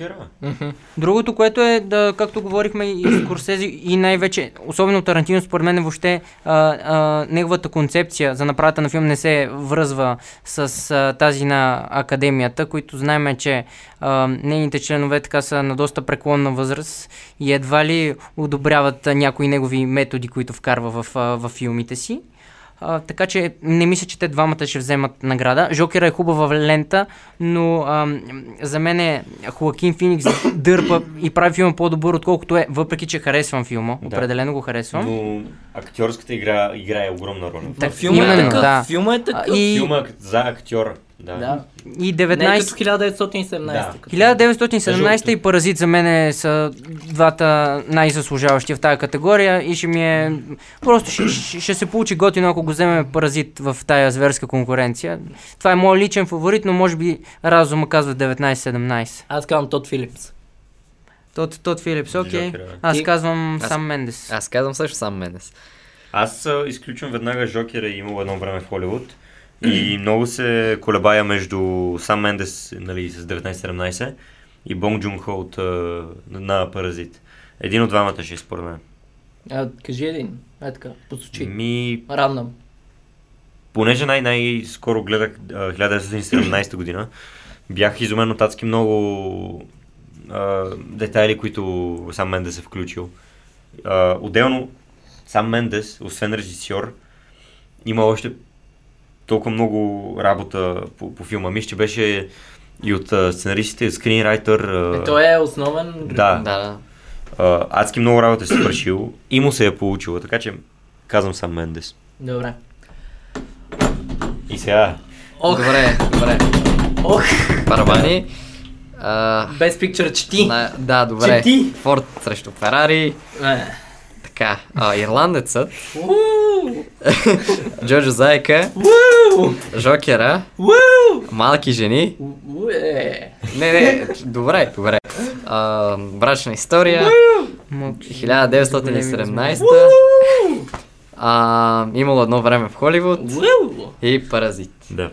Другото, което е, да, както говорихме и Скорсези, и най-вече, особено Тарантино, според мен въобще а, а, неговата концепция за направата на филм не се връзва с а, тази на академията, които знаем, че а, нейните членове така са на доста преклонна възраст и едва ли одобряват а, някои негови методи, които вкарва в, а, в филмите си. А, така че не мисля, че те двамата ще вземат награда. Жокера е хубава лента, но ам, за мен е Хоакин Феникс дърпа и прави филма по-добър, отколкото е, въпреки че харесвам филма. Да. Определено го харесвам. Но актьорската игра играе огромна роля. Так, филма е именно, такъв. да. Филма е такъв. И, Филма е за актьора. Да. Да. и Не е 19... като 1917. Да. като- 1917 и Паразит за мен са двата най-заслужаващи в тази категория и ще ми е... Просто ще, ще, ще се получи готино, ако го вземем Паразит в тая зверска конкуренция. Това е моят личен фаворит, но може би разума казва 19-17. Аз казвам Тод Филипс. Тот, Тот Филипс, окей. Да. Аз казвам Аз- сам Мендес. Аз казвам също сам Менес. Аз а, изключвам веднага Жокера и имало едно време в Холивуд. И много се колебая между Сам Мендес нали, с 19-17 и Бонг Джун Хо от, а, на Паразит. Един от двамата ще е според мен. А, кажи един. Е така, посочи. Ми, Рандъм. Понеже най- най-скоро гледах а, 1917 година, бях изумен от адски много а, детайли, които сам Мендес е включил. А, отделно, сам Мендес, освен режисьор, има още толкова много работа по, по филма. Мисля, че беше и от а, сценаристите, скринрайтър. а, Е, той е основен. Да, Да, да. а, адски много работа си свършил и му се е получило, така че казвам сам Мендес. Добре. И сега, Ох, Добре, добре. ох, Парабани. А, без пикчър чети. на, да, добре. Чети. Форд срещу Ферари. Е. Така, а, ирландецът, Уу, Джоджо Зайка, Жокера, малки жени. е. Не, не, добре, добре. А, брачна история, Мо- 1917. А, имало едно време в Холивуд Уу. и Паразит. да.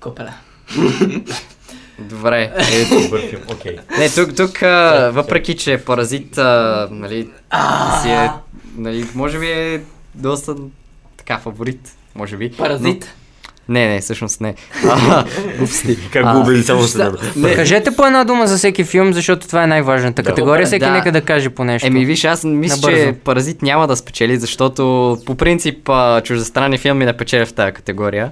Копеле. Добре. Е, добър филм, окей. Не, тук, тук, а, въпреки че Паразит, а, нали, си е, нали, може би е доста така фаворит, може би. Паразит. Не, не, всъщност не. А, глупости. Как го убеди само с него? Не. Кажете по една дума за всеки филм, защото това е най-важната Да. категория. Всеки Да. нека да каже по нещо. Еми, виж, аз мисля, Набързо. че Паразит няма да спечели, защото по принцип чуждестранни филми не печелят в тази категория.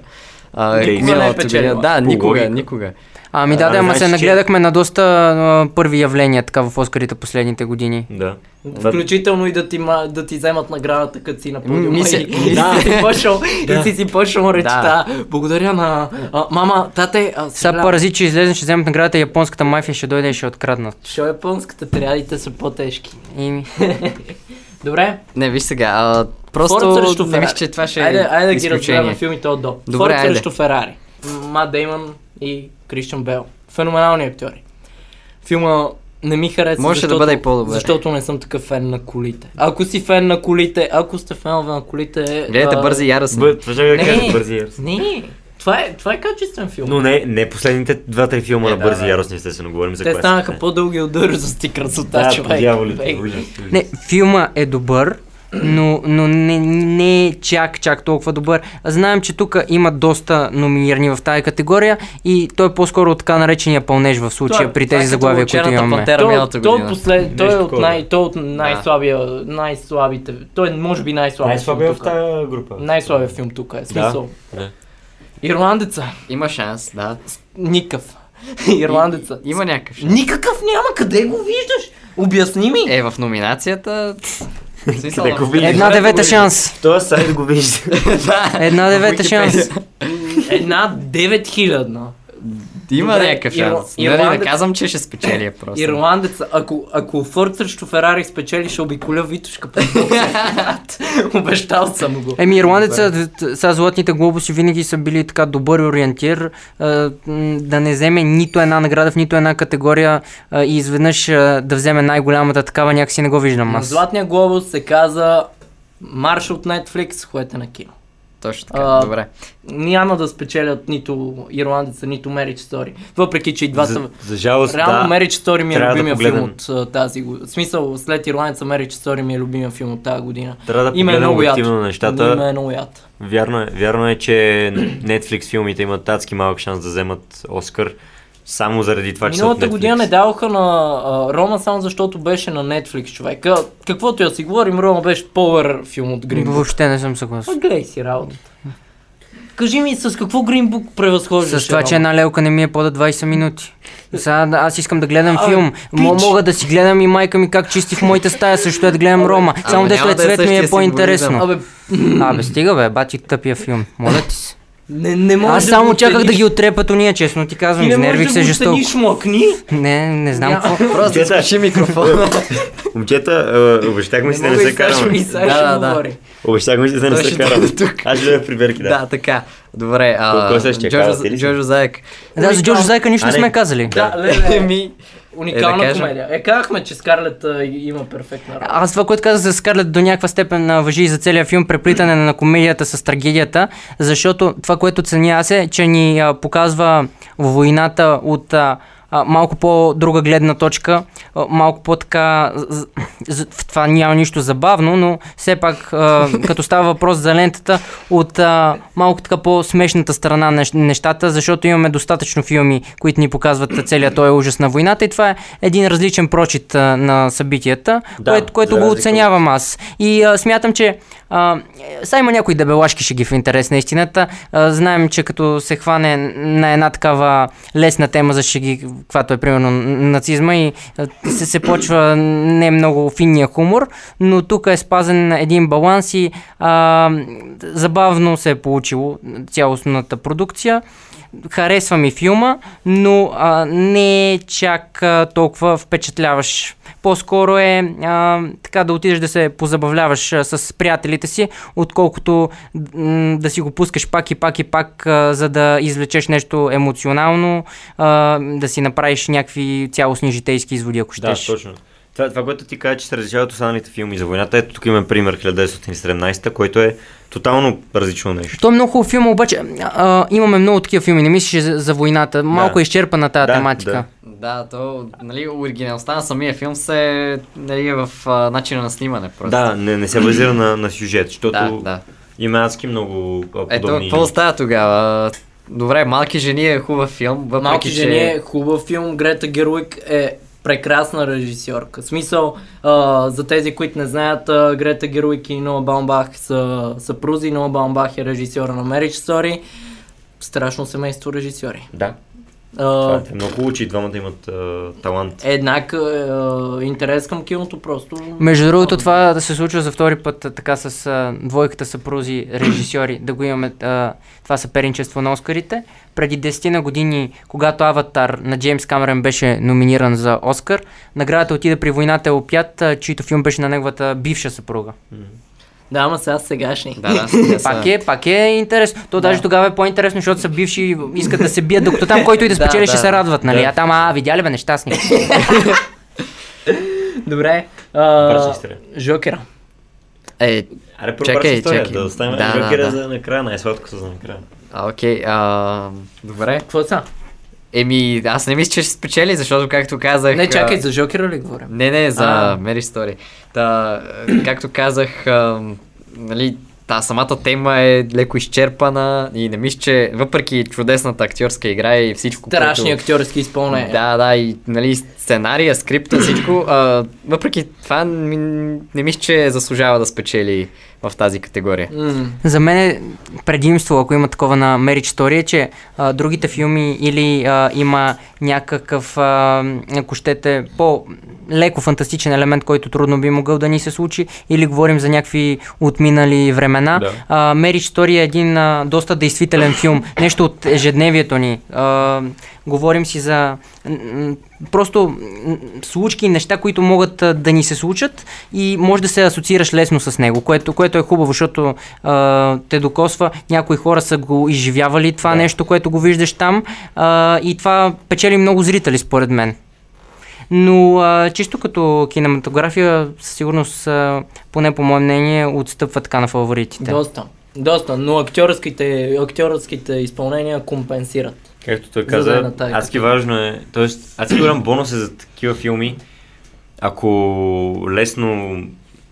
А. Никога не е миналата печелила. Да, никога, никога. Ами да, А, да, ама се че- нагледахме на доста а, първи явления така в Оскарите последните години. Да. Включително и да ти, ма- да ти вземат наградата, като си на подиума. мисля- и, мисля- и си си почнал, и си си почнал речта. Да. Благодаря на а, мама, тате. А, Сега паразит, че излезе, ще вземат наградата, японската мафия ще дойде и ще откраднат. Що японската триадите са по-тежки. И... Добре, Не, виж сега, а, Форд просто срещу не виж, че това ще айде, е айде да ги разберем филмите от до. Добре, Форд айде. срещу Ферари. Мат Деймън и Кристиан Бел. Феноменални актьори. Филма не ми хареса, Можеше да защото, бъде и по-добър. защото не съм такъв фен на колите. Ако си фен на колите, ако сте фенове на колите... Гледайте а, бързи и яростни. Бъ, това ще да Не. кажа бързи и яростни. Не, това е, това е качествен филм. Но не, не последните два-три филма Е, на да, бързи да. и яростни, естествено, говорим за Те станаха по-дълги от дързости красота, Да, човек. дяволите, Бей. ужас, ужас. Не, филма е добър, но, но не, не е чак, чак толкова добър. Знаем, че тук има доста номинирани в тази категория и той е по-скоро от така наречения пълнеж в случая Това- при Това е тези заглавия, които имаме. Той, той, година. послед, той, е от най, той е от най-слабия, най-слабите. Той е може би най-слабия Най-слабия филм в тази група. Най-слабия филм тук е. Смисъл. Да. Ирландеца. Има шанс, да. Никакъв. Ирландеца. Има някакъв шанс. Никакъв няма. Къде го виждаш? Обясни ми. Е, в номинацията... Къде го в- виждаш? Една девета шанс. В този сайт го вижда. Една девета шанс. Една 9000. Има Добре, някакъв шанс. Нали, не Ирландец- казвам, че ще спечели е просто. Ирландец, ако, ако Форд срещу Ферари спечели, ще обиколя Витушка по Обещал съм го. Еми, ирландеца, сега златните глобуси винаги са били така добър ориентир да не вземе нито една награда в нито една категория и изведнъж да вземе най-голямата такава, някакси не го виждам аз. Златния глобус се каза Марш от Netflix, ходете на кино. Точно така, А, добре. Няма да спечелят нито ирландеца, нито Marriage Story. Въпреки, че и двата... За, за жалост, Реално да. Marriage Story ми е трябва да любимия филм от тази година. В смисъл, след Ирландеца Marriage Story ми е любимия филм от тази година. Трябва да Има е яд. обективно на нещата. Има е много яд. Вярно е, вярно е, че Netflix филмите имат адски малък шанс да вземат Оскар. Само заради това, че Миналата година не даваха на а, Рома само защото беше на Netflix, човек. А, Каквото я си говорим, Рома беше по-вър филм от Green Book. Въобще не съм съгласен. А, гледай си работата. Кажи ми с какво Green Book превъзхождаш? С това, че една лелка не ми е по 20 минути. Сега аз искам да гледам Абе, филм. Пич! мога да си гледам и майка ми как чисти в моята стая, също е да гледам Рома. Само е да е цвет ми е по-интересно. Абе, Абе, стига бе, бати тъпия филм. Моля ти се. Не, не можеш Аз да само чаках да ги отрепат уния, честно ти казвам. Ти не Изнервих можеш се да го жестоко. оцениш млъкни. Не, не знам какво. Просто изключи микрофона. Момчета, а, обещахме си да не се караме. Да, ще да, да. Обещахме си да не се караме. Аз ще да приберки, да. Да, така. Добре, а? Джорджо, Казвате ли си? Джорджо Заек. Да, за Джордж Зайка нищо не не. сме казали. Да, леле, уникална Е, да комедия. Е, казахме, че Скарлет а, има перфектна роля. Аз това, което казах за Скарлет до някаква степен а, въжи и за целия филм, преплитане на комедията с трагедията, защото това, което ценя аз е, че ни а, показва войната от а, а, малко по-друга гледна точка, а, малко по-така, в това няма нищо забавно, но все пак, а, като става въпрос за лентата, от а, малко така по-смешната страна на нещ- нещата, защото имаме достатъчно филми, които ни показват целият този ужас на войната и това е един различен прочит а, на събитията, Да, което, което го оценявам аз. И а, смятам, че а, сега има някои дебелашки ще ги в интерес на истината. А, знаем, че като се хване на една такава лесна тема за шеги, каквато е примерно нацизма и се, се почва не много финния хумор, но тук е спазен един баланс и а, забавно се е получило цялостната продукция. Харесва ми филма, но а, не е чак а, толкова впечатляващ. По-скоро е а, така да отидеш да се позабавляваш а, с приятелите си, отколкото м, да си го пускаш пак и пак и пак, а, за да извлечеш нещо емоционално, а, да си направиш някакви цялостни житейски изводи, ако Да, щеш. точно. Това, това, което ти каза, че се различават останалите филми за войната, ето тук имаме пример 1917, който е тотално различно нещо. То е много хубав филм, обаче а, имаме много такива филми. Не мислиш за, за войната. Малко Да. е изчерпана тази Да, тематика. да. Да, то, нали, оригиналността на самия филм се, нали, е в а, начина на снимане просто. Да, не, не се базира на, на сюжет, защото да, да. има адски много а, Ето, подобни... какво става тогава? Добре, Малки жени е хубав филм, въпреки Малки че... жени е хубав филм. Грета Геруик е прекрасна режисьорка. Смисъл, а, за тези, които не знаят, а, Грета Геруик и Ноа Баумбах са съпрузи. Ноа Баумбах е режисьора на Marriage Story. Страшно семейство режисьори. Да, А, това е много хубаво, че и двамата имат а, талант. еднак а, интерес към киното просто. Между другото, това да се случва за втори път а, така с а, двойката съпрузи режисьори, да го имаме. А, това съперничество на Оскарите. Преди 10 на години, когато Аватар на Джеймс Камерън беше номиниран за Оскар, наградата отиде при Войната е опят, чийто филм беше на неговата бивша съпруга. Да, ама сега сегашни. Да, да. Пак е, пак е интересно. То даже тогава е по-интересно, защото са бивши и искат да се бият, докато там който и да Да, спечели ще да. се радват, нали? Да. А там, а, видя ли бе, нещастни. Добре. А. Жокера. Е, Аре, Чакай, чакай, да оставим Да, да, Жокера да. за накрая, най-сладкото за накрая. А, окей, а, добре. Какво са? Еми, аз не мисля, че ще спечели, защото както казах... Не, чакай, за Жокера ли говорим? Не, не, за А. Стори. Та, както казах, а, нали, та самата тема е леко изчерпана и не мисля, че въпреки чудесната актьорска игра и всичко, Страшни което... актьорски изпълнения. Да, да, и нали, сценария, скрипта, всичко. А, въпреки това, не мисля, че заслужава да спечели в тази категория. М. За мен е предимство, ако има такова на Marriage Story, е, че а, другите филми или а, има някакъв, а, ако щете, по-леко фантастичен елемент, който трудно би могъл да ни се случи, или говорим за някакви отминали времена. Да. А, Marriage Story е един а, доста действителен филм, нещо от ежедневието ни. А, говорим си за просто случки неща, които могат да ни се случат и може да се асоциираш лесно с него, което, което е хубаво, защото а, те докосва. Някои хора са го изживявали това Да. нещо, което го виждаш там а, и това печели много зрители според мен. Но а, чисто като кинематография, със сигурност, а, поне по мое мнение, отстъпва така на фаворитите. Доста. Доста, но актьорските, актьорските изпълнения компенсират. Както той да е каза, тази адски важно е, т.е. адски голям бонус е за такива филми, ако лесно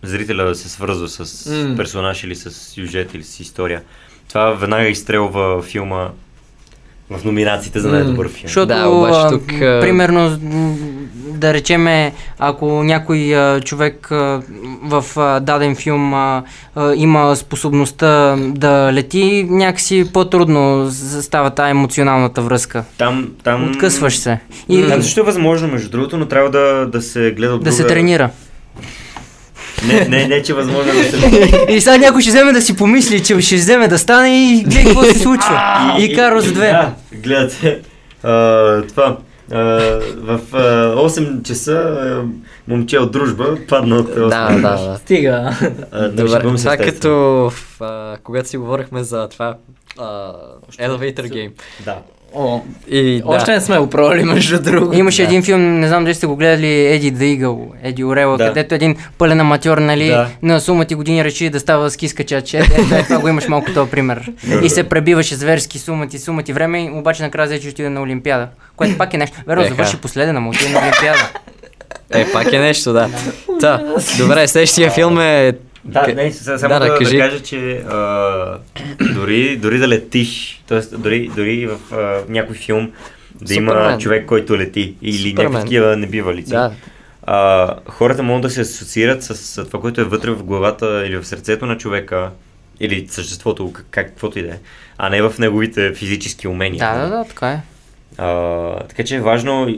зрителя се свързва с персонаж или с сюжет или с история. Това веднага изстрелва филма в номинациите за най-добър филм. Защото, Да, обаче тук, а- примерно, да речеме, ако някой а, човек а, в а, даден филм а, а, има способността да лети, някакси по-трудно става тази емоционалната връзка. Там, там... Откъсваш се. И Там също е възможно, между другото, но трябва да, да се гледа от да се друга- тренира. Не, не, не, че е възможно да се... И сега някой ще вземе да си помисли, че ще вземе да стане и гледай какво се случва. И Карл с две. Да, гледате. А, това. В а, 8 часа момче от дружба падна от Да, да, да. Стига. Добре, това като в, а, когато си говорихме за това а, Elevator Game. Да. О, И, още да. не сме го пробвали, между другото. Имаше Да. един филм, не знам дали сте го гледали, Еди the Eagle, Еди Орела, Да. където един пълен аматьор, нали, Да. на сума ти години реши да става ски скачач. Ето, ето, ето, това го имаш малко този пример. и се пребиваше зверски сума ти, сума ти време, обаче накрая взе, че отиде на Олимпиада. Което пак е нещо. Веро, Еха. завърши последен, ама отиде на Олимпиада. Е, пак е нещо, да. Та, добре, следващия филм е... Да, не, са- само Да, да, да, да, кажи. кажа, че а, дори, дори да летиш, т.е. дори, дори в а, някой филм да има Супермен. човек, който лети или Супермен. някакви такива небивалици. Да. А, хората могат да се асоциират с, с това, което е вътре в главата или в сърцето на човека, или съществото, как, каквото и да е, а не в неговите физически умения. да, да, да, така е. А, така че е важно,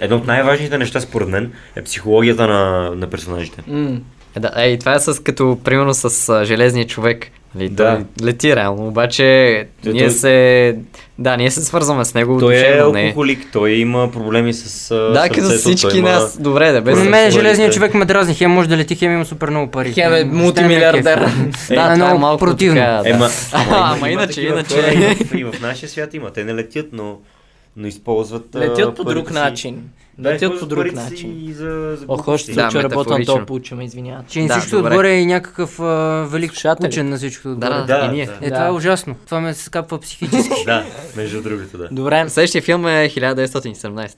едно от най-важните неща според мен е психологията на, на персонажите. М. Е, да, е, и това е с, като, примерно с а, железния човек. Нали, Да. Той лети реално, обаче Той- ние той- се... Да, ние се свързваме с него Той е душевно, не. алкохолик, той има проблеми с а, Да, като сърцето, всички той има... нас. Добре, да, без... Мен железният човек ме дразни, хем може да лети, хем има супер много пари. Хем е мултимилиардер. кефи. Да, това е много малко противно. така, да. Ема, Ама иначе, иначе. И в, нашия свят има. Те не летят, но, но използват Летят по друг начин. Да, Летят по друг начин. и За, за Ох, още Да, случай работя на метафорично. това получаме, извинявайте. Че Да, всичко добре. отгоре е някакакъв а, велик Слушатели. учен на всичко отгоре. да, Да, и ние. да. Е, това е ужасно. Това ме скапва психически. Да, между другото, да. Добре, Следващия филм е 1917.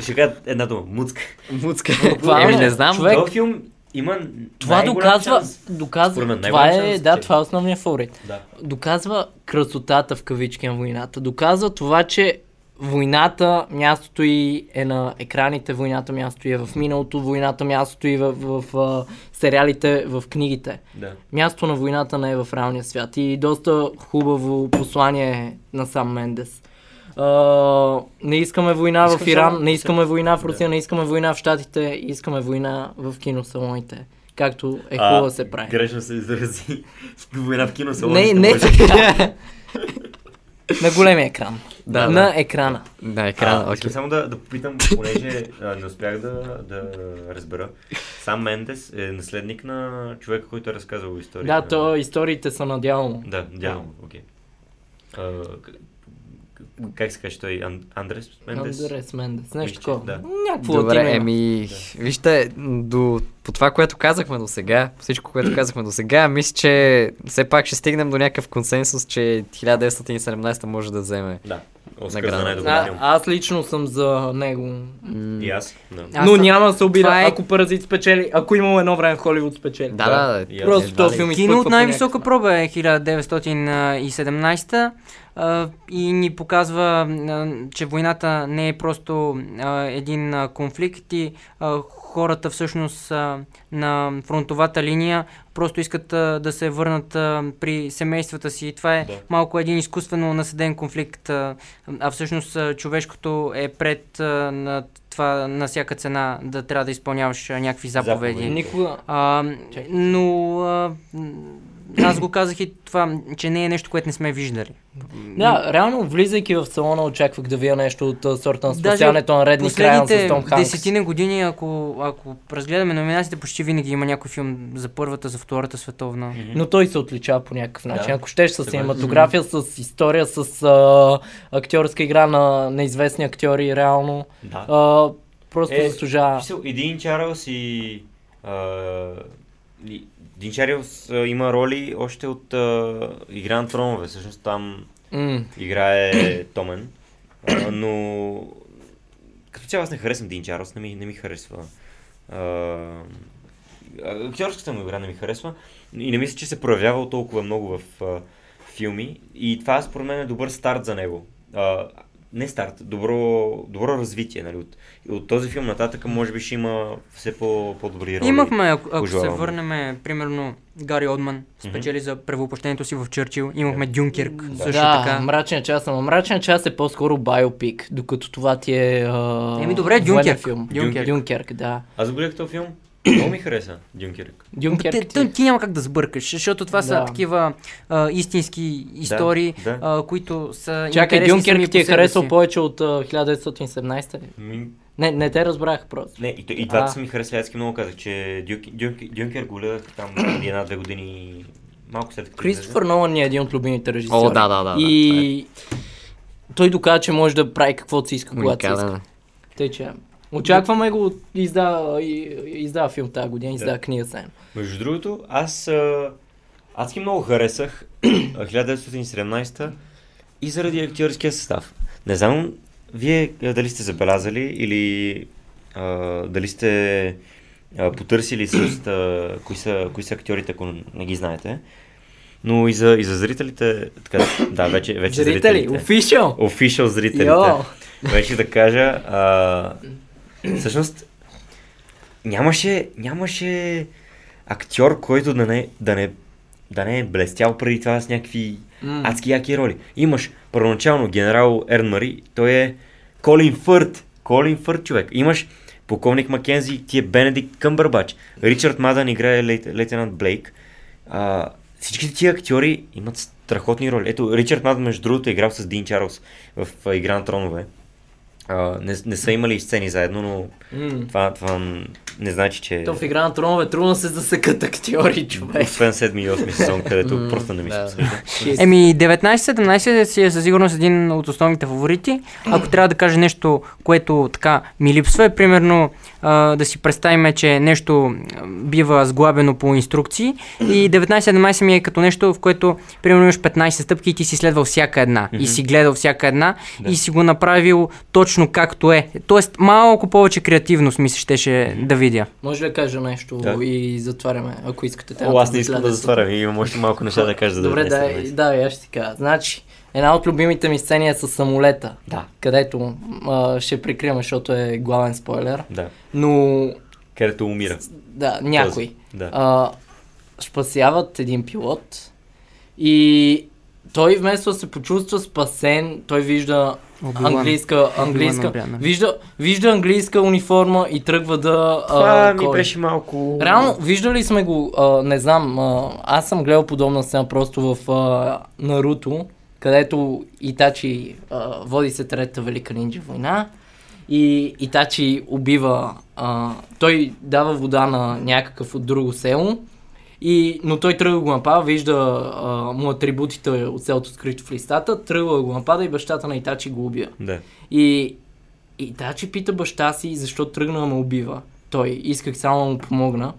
Ще кажа една дума. Муцка. Муцка. Еми, не знам. човек. Този филм има това доказва, шанс. доказва, мен, това е, шанс, да, че- това е основният фаворит. Да. Доказва красотата в кавички на войната. Доказва това, че войната, мястото и е на екраните, войната място и е в миналото, войната мястото и в, в, в сериалите, в книгите. Да. Място на войната не е в реалния свят и доста хубаво послание на сам Мендес. А, не искаме война в Искам Иран, само- не искаме война в Да. Русия, не искаме война в Штатите, искаме война в киносалоните. Както е хубаво да се прави. Грешно се изрази. Война в кино Не, не така. На големия екран. Да, на да. екрана. На екрана, А, окей. искам само да, да попитам, понеже а, не успях да, да разбера. Сам Мендес е наследник на човека, който е разказал историята. Да, то историите са надяло. Да, дявол, окей. К- Как се каже той? Ан- Андрес Мендес? Андрес Мендес, нещо такова. да. Някакво Добре, еми, вижте, до, по това, което казахме до сега, всичко, което казахме до сега, мисля, че все пак ще стигнем до някакъв консенсус, че 1917 може да вземе. Да. Оскар за най-добър А, филм. аз лично съм за него. И аз. Да. Аз Но съм- няма да се обида, е- ако Паразит спечели, ако имало едно време Холивуд спечели. Да, да, да. Просто този филм Кино от най-висока проба е 1917 а, и ни показва, че войната не е просто един конфликт и хората всъщност на фронтовата линия просто искат да се върнат при семействата си. И това е Да. малко един изкуствено насъден конфликт, а, всъщност човешкото е пред на това на всяка цена да трябва да изпълняваш някакви заповеди. Заповеди. Никога. А, но а, аз го казах и това, че не е нещо, което не сме виждали. Да, реално влизайки в салона очаквах да вия нещо от сорта на спасяването на Редни Крайан с Том Ханкс. десетина години, ако, ако разгледаме номинациите, почти винаги има някой филм за първата, за втората световна. Но той се отличава по някакъв начин. Да. Ако щеш с синематография, с история, с а, актьорска игра на неизвестни актьори, реално. Да. А, просто Е, заслужава. Един Чарлз и... а, и- А, има роли още от а, Игра на тронове. Всъщност там М. играе Томен. А, но като цяло аз не харесвам Дин Чарлз, не ми, не ми харесва. А, актьорската му игра не ми харесва и не мисля, че се проявява толкова много в а, филми и това според мен е добър старт за него. А, не старт, добро, добро развитие. Нали? От, от този филм нататък може би ще има все по, по-добри роли. Имахме, ако, ако се върнем, примерно, Гари Одман спечели за превъплъщението си в Черчил. Имахме Дюнкерк, също да, така. мрачен час, ама мрачен час е по-скоро биопик, докато това ти е... А... Еми, добре, Дюнкерк. Филм. Дюнкерк. Дюнкерк, да. Аз загледах този филм. Много ми хареса Дюнкерк. Дюнкерк ти... ти, ти няма как да сбъркаш, защото това са Да. такива а, истински истории, да. А, които са Чакай, Дюнкерк ти е харесал си. повече от а, 1917 ли? Ми, Не, не те разбрах просто. Не, и, и двата са ми харесали, адски много казах, че Дюнк, Дюнк, Дюнкер го гледах там една-две години, малко след като Кристофър Нолан ни е един от любимите режисьори. О, да, да, да, да, И той доказа, че може да прави каквото си иска, когато си Уникален. иска. Тъй, че очакваме го, издава, издава филм тази година, издава книга заедно. Между другото, аз адски много харесах а, 1917 и заради актьорския състав. Не знам, вие дали сте забелязали или а, дали сте а, потърсили а, кои, са, кои са актьорите, ако не ги знаете. Но и за, и за зрителите, така, да, вече, вече Зрители, зрителите. офишъл! Офишъл зрителите. Йо! Вече да кажа, а, всъщност нямаше, нямаше актьор, който да не, да не, да не е блестял преди това с някакви М. адски яки роли. Имаш първоначално генерал Ерн Мари, той е Колин Фърт. Колин Фърт човек. Имаш полковник Маккензи, ти е Бенедикт Къмбърбач. Ричард Мадън играе лейт, лейтенант Блейк. А, всичките тия актьори имат страхотни роли. Ето, Ричард Мадън, между другото, е играл с Дин Чарлз в Игра на тронове. А, не, не са имали сцени заедно, но М. това, това не значи, че... То в игра на тронове трудно се засекат актьори, човек. Освен 7 и 8 сезон, където М, просто не ми се да. обсъжда. Еми, 19-17 си е със сигурност един от основните фаворити. Ако трябва да кажа нещо, което така ми липсва, е примерно а, да си представим, че нещо бива сглабено по инструкции и 19-17 ми е като нещо, в което примерно имаш 15 стъпки и ти си следвал всяка една и си гледал всяка една Да. и си го направил точно както е. Тоест малко повече креативност ми се щеше да видя. Може ли да кажа нещо Да. и затваряме, ако искате О, аз не искам да 1900? затварям, имам още малко неща да кажа за Добре, 19-17. да, да, аз ще ти кажа. Значи, една от любимите ми сцени е с самолета, Да, където а, ще прикриваме, защото е главен спойлер. да. Но, Където умира. да, някой. Този, Да. А, спасяват един пилот и той вместо да се почувства спасен, той вижда Оби-Лан. английска, английска, Оби-Лан Обряна. вижда, вижда английска униформа и тръгва да... Това а, ми кой? беше малко... Реално, виждали сме го, а, не знам, а, аз съм гледал подобна сцена просто в а, Наруто, където Итачи а, води се Третата велика нинджа война и Итачи убива, а, той дава вода на някакъв от друго село, и, но той тръгва го напада, вижда а, му атрибутите от селото скрито в листата, тръгва го напада и бащата на Итачи го убива. Да. И, и Тачи пита баща си, защо тръгна да ме убива. Той исках само да му помогна.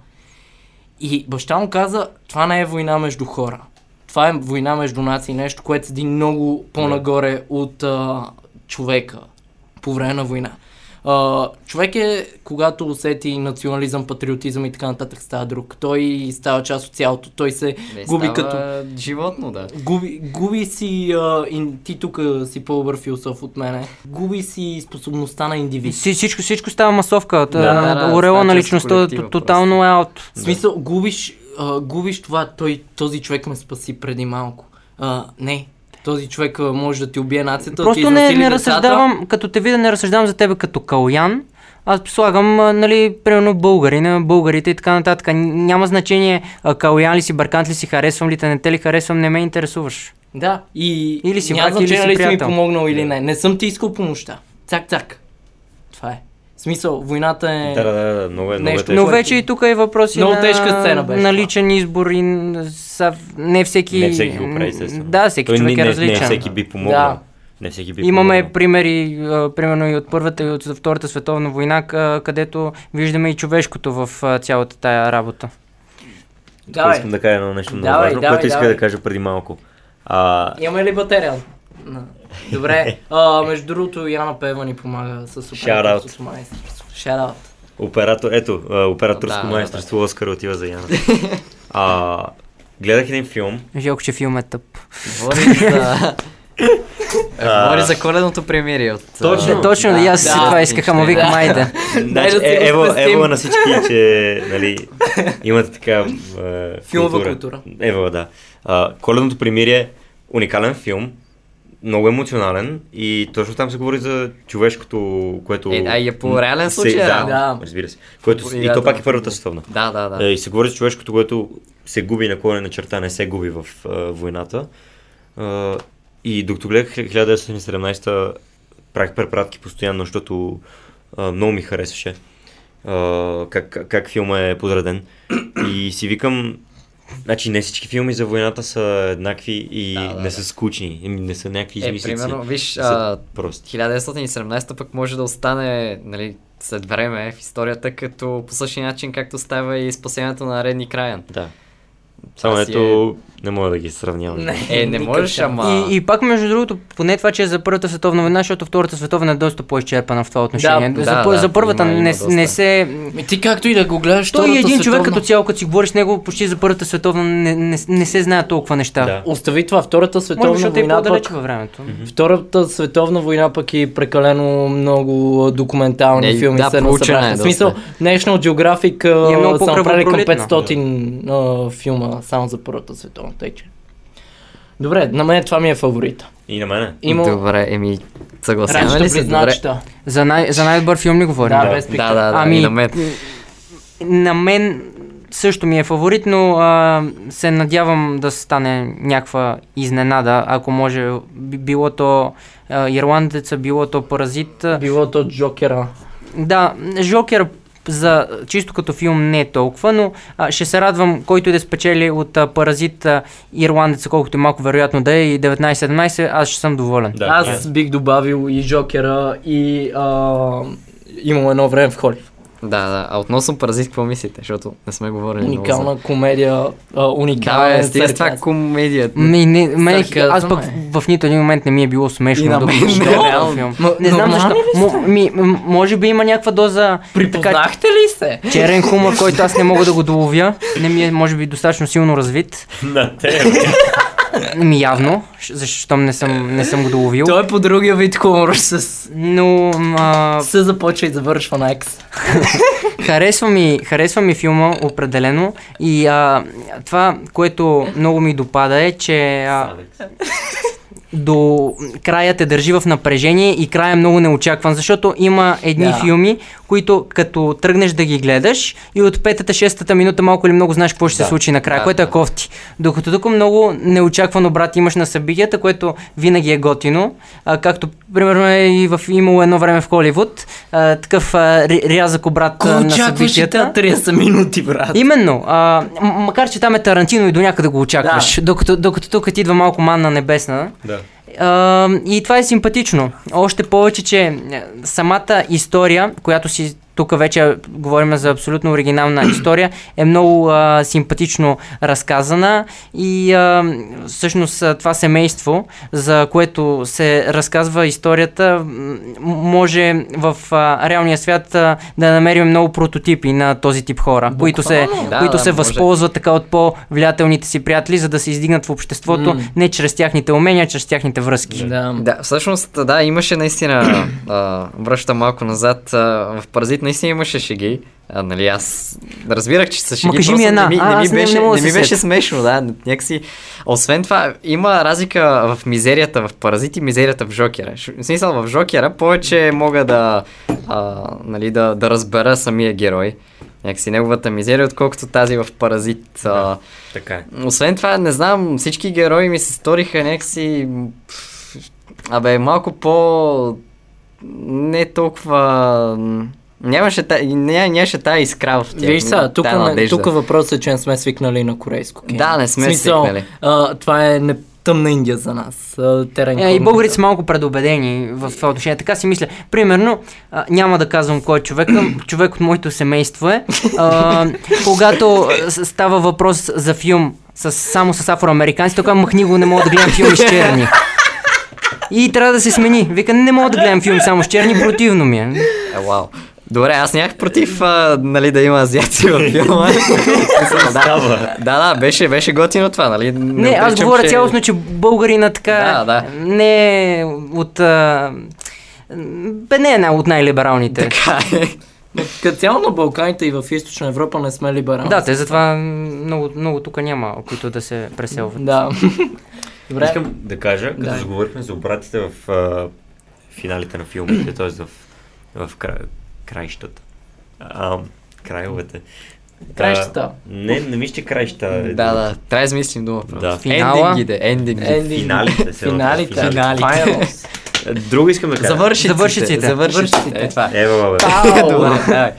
И баща му каза, това не е война между хора. Това е война между нации, нещо, което седи много по-нагоре от а, човека по време на война. А, човек е, когато усети национализъм, патриотизъм и така нататък, става друг. Той става част от цялото. Той се Не губи става като... животно, да. Губи, губи си, а, ин, ти тук си по-добър философ от мене, губи си способността на индивид. Всичко, всичко, всичко става масовка. Да, да, да, Орела на личността тотално е аут. В смисъл, губиш, а, губиш това, той, този човек ме спаси преди малко. А, не, този човек може да ти убие нацията, да ти Просто не, не разсъждавам, като те видя, не разсъждавам за тебе като калян. Аз слагам, нали, примерно българи, на българите и така нататък. Няма значение калян ли си, баркант ли си, харесвам ли те, не те ли харесвам, не ме интересуваш. Да, и Или си няма или значение си дали си ми помогнал или не. Не съм ти искал помощта. Цак, цак. Това е. Смисъл, войната е... Да, да, да, да, много е, много е Нещо- тежко. Но Което- вече и тук е въпроси Много на, тежка сцена беше на личен избор и са, не всеки... Не всеки го прави, естествено. Да, всеки Той човек не, е не, различен. Не всеки би помогнал. Да. Не всеки би Имаме помогнал. примери, а, примерно и от Първата и от Втората световна война, където виждаме и човешкото в а, цялата тая работа. Тук Давай. искам да кажа едно нещо много Давай, важно, давай, което исках да кажа преди малко. А, Имаме ли батерия? На. Добре. А, между другото, Яна Пева ни помага с операторското майсторство. Shout out. оператор, ето, операторско Да, да, майсторство Оскар отива за Яна. а, гледах един филм, Жалко, че филм е тъп. Говори за... Говори за коледното премирие от... Точно. Да, точно, да, и аз си да, това исках, ама викам, да. айде. Значи, да е, ево, ево на всички, че нали, имате така е, Филмова култура. Ево, да. Коледното примирие уникален филм, много емоционален и точно там се говори за човешкото, което... Е, да, и е по реален се- случай, Да, да. разбира се. Което, По и то реален пак е първата световна. Да, да, да. Е, И се говори за човешкото, което се губи на колена черта, не се губи в а, войната. А, и докато гледах 1917 правих препратки постоянно, защото а, много ми харесваше а, как, как, как филма е подреден. И си викам, значи не всички филми за войната са еднакви и Да, да, не са скучни, не са някакви Е, измислици. примерно, виж, а, прости. 1917 пък може да остане, нали, след време в историята, като по същия начин, както става и спасението на Редни Краян. Да. Само ето, не мога да ги сравнявам. Е, не можеш, ама... И, и пак, между другото, поне това, че е за Първата световна война, защото Втората световна е доста по-изчерпана в това отношение. Да, за, да, за първата има- има не, доста. не се... Ми ти както и да го гледаш, Той е един човек световна- като цяло, като си говориш с него, почти за Първата световна не, не, не се знаят толкова неща. Да. Остави това, Втората Може световна защото е война по-далеч пък... във времето. Втората световна война пък и прекалено много документални Е, филми да, се проучена насъбраха. е В смисъл, National Geographic е много са направили към по-кръвопролитна. 500 а, филма само за Първата световна. Тъй, че. Добре, на мен това ми е фаворит. И на мене. Има Добре, еми, съгласяваме ли се? Добре. За, най- за най-добър филм ли говорим? Да, Да. без Да, да, да, Ами, и на мен. На мен също ми е фаворит, но а, се надявам да стане някаква изненада, ако може. Би- Било то а, Ирландеца, било то Паразит. Било то Джокера. Да, Жокер за чисто като филм не е толкова, но а, ще се радвам, който и да спечели от а, Паразит а, Ирландеца, колкото и малко вероятно да е и 19-17, аз ще съм доволен. Да, Аз бих добавил и Джокера и а, имало едно време в Холив. Да, да. А относно Паразит, какво мислите? Защото не сме говорили много за... Уникална комедия, а, Да, уникален бе, стига с това комедията. Ми, не, мен, аз пък е. в, в нито един момент не ми е било смешно. Докато мен не. Реално. филм. Ма, Не знам защо. Мо, ми, м- може би има някаква доза Припознахте ли се? черен хумор, който аз не мога да го доловя. Не ми е, може би, достатъчно силно развит. На те. Ми явно, защото не съм, не съм го доловил. Той е по другия вид хумор с... Но а, Се започва и завършва на екс. харесва, ми, харесва ми филма определено и а, това, което много ми допада е, че а, до края те държи в напрежение и края е много неочакван, защото има едни Да. филми, които като тръгнеш да ги гледаш и от петата, шестата минута малко или много знаеш какво ще Да. се случи накрая, Да, което е да. кофти. Докато тук много неочаквано брат имаш на събитията, което винаги е готино. А, както примерно е и в имало едно време в Холивуд. А, такъв а, рязък обрат а, на събитията. 30 минути, брат? Именно, а, макар че там е Тарантино и до някъде го очакваш, докато, докато тук ти идва малко манна небесна. Да. И това е симпатично. Още повече, че е, самата история, която си тук вече говорим за абсолютно оригинална история, е много а, симпатично разказана и а, всъщност това семейство, за което се разказва историята, може в а, реалния свят а, да намерим много прототипи на този тип хора, които се, Да, които да, се може. възползват така от по-влиятелните си приятели, за да се издигнат в обществото М. не чрез тяхните умения, а чрез тяхните връзки. Да. Да, всъщност, да, имаше наистина, а, връщам малко назад, а, в Паразит наистина имаше шеги. А, нали, аз разбирах, че са шеги, кажи ми просто една. не ми, А, не ми не- беше, не не да ми беше смешно, да, някакси. Освен това, има разлика в мизерията в Паразит и мизерията в Жокера. В смисъл, в Жокера повече мога да, а, нали, да, да разбера самия герой. Някакси неговата мизерия, отколкото тази в Паразит. А, Така е. освен това, не знам, всички герои ми се сториха някакси... Абе, малко по... Не толкова... Нямаше, та... ня... нямаше тая искра в тях. Виж сега, тук, не, тук въпросът е, че не сме свикнали на корейско кино. Да, не сме смисъл, свикнали. А, това е не, тъмна Индия за нас. Терен Е, и българите са малко предубедени в това отношение. Така си мисля. Примерно, а, няма да казвам кой е човек, човек от моето семейство е. А, когато става въпрос за филм с, само с афроамериканци, тогава махни го, не мога да гледам филми с черни. И трябва да се смени. Вика, не мога да гледам филм само с черни, противно ми е. Е, вау. Добре, аз нямах против а, нали, да има азиаци в филма. Да, да, да, беше, беше готино това, нали? Не, аз отричам, говоря че- цялостно, че българина така Да, да. не е от... А, бе, не е една от най-либералните. Така е. Като цяло на Балканите и в Източна Европа не сме либерални. Да, те затова много, много тук няма, които да се преселват. Да. Добре. Искам да кажа, като Да. заговорихме за обратите в а, финалите на филмите, т.е. в, в кра... краищата. А, крайовете. Краищата. А, не, не мисля, че краища. е Да, да, трябва да измислим дума. Да. Финала? Ендингите, ендингите. Енди- Финалите, се Финалите. финалите. Finals. Друго искам да кажа. Завършиците. Завършиците. Завършиците. Е, това. Ева, бабе. Добре, давай.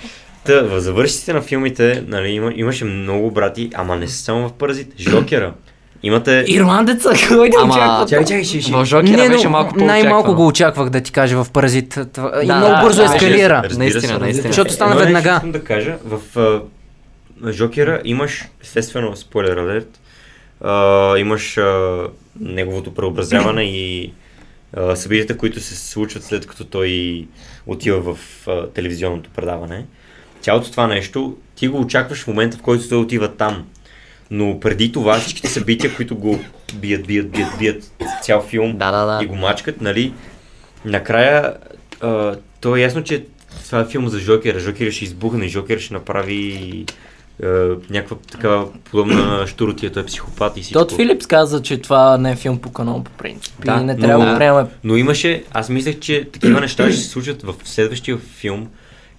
Та, в завършиците на филмите нали, има, имаше много брати, ама не са само в Паразит. Жокера. Имате... Ирландеца, кой да Ама- очаква? Чакай, чакай, ще, ще. В Жокера Не, беше малко по най-малко го очаквах да ти кажа в Паразит. Това, и Да, много да, бързо да, ескалира. Разбира Наистина, се. наистина. Защото стана Едно веднага. Искам да кажа, в Жокера имаш, естествено, спойлер алерт, имаш неговото преобразяване и събитията, които се случват след като той отива в а, телевизионното предаване. Цялото това нещо, ти го очакваш в момента, в който той отива там. Но преди това всичките събития, които го бият, бият, бият, бият цял филм Да, да, да. и го мачкат, нали, накрая а, то е ясно, че това е филм за Жокера. Жокера ще избухне, Жокер ще направи а, някаква такава подобна штуротия, той е психопат и всичко. Тот Филипс каза, че това не е филм по канон по принцип. Да, и не но- трябва да го приемаме. Но имаше, аз мислех, че такива неща ще се случат в следващия филм.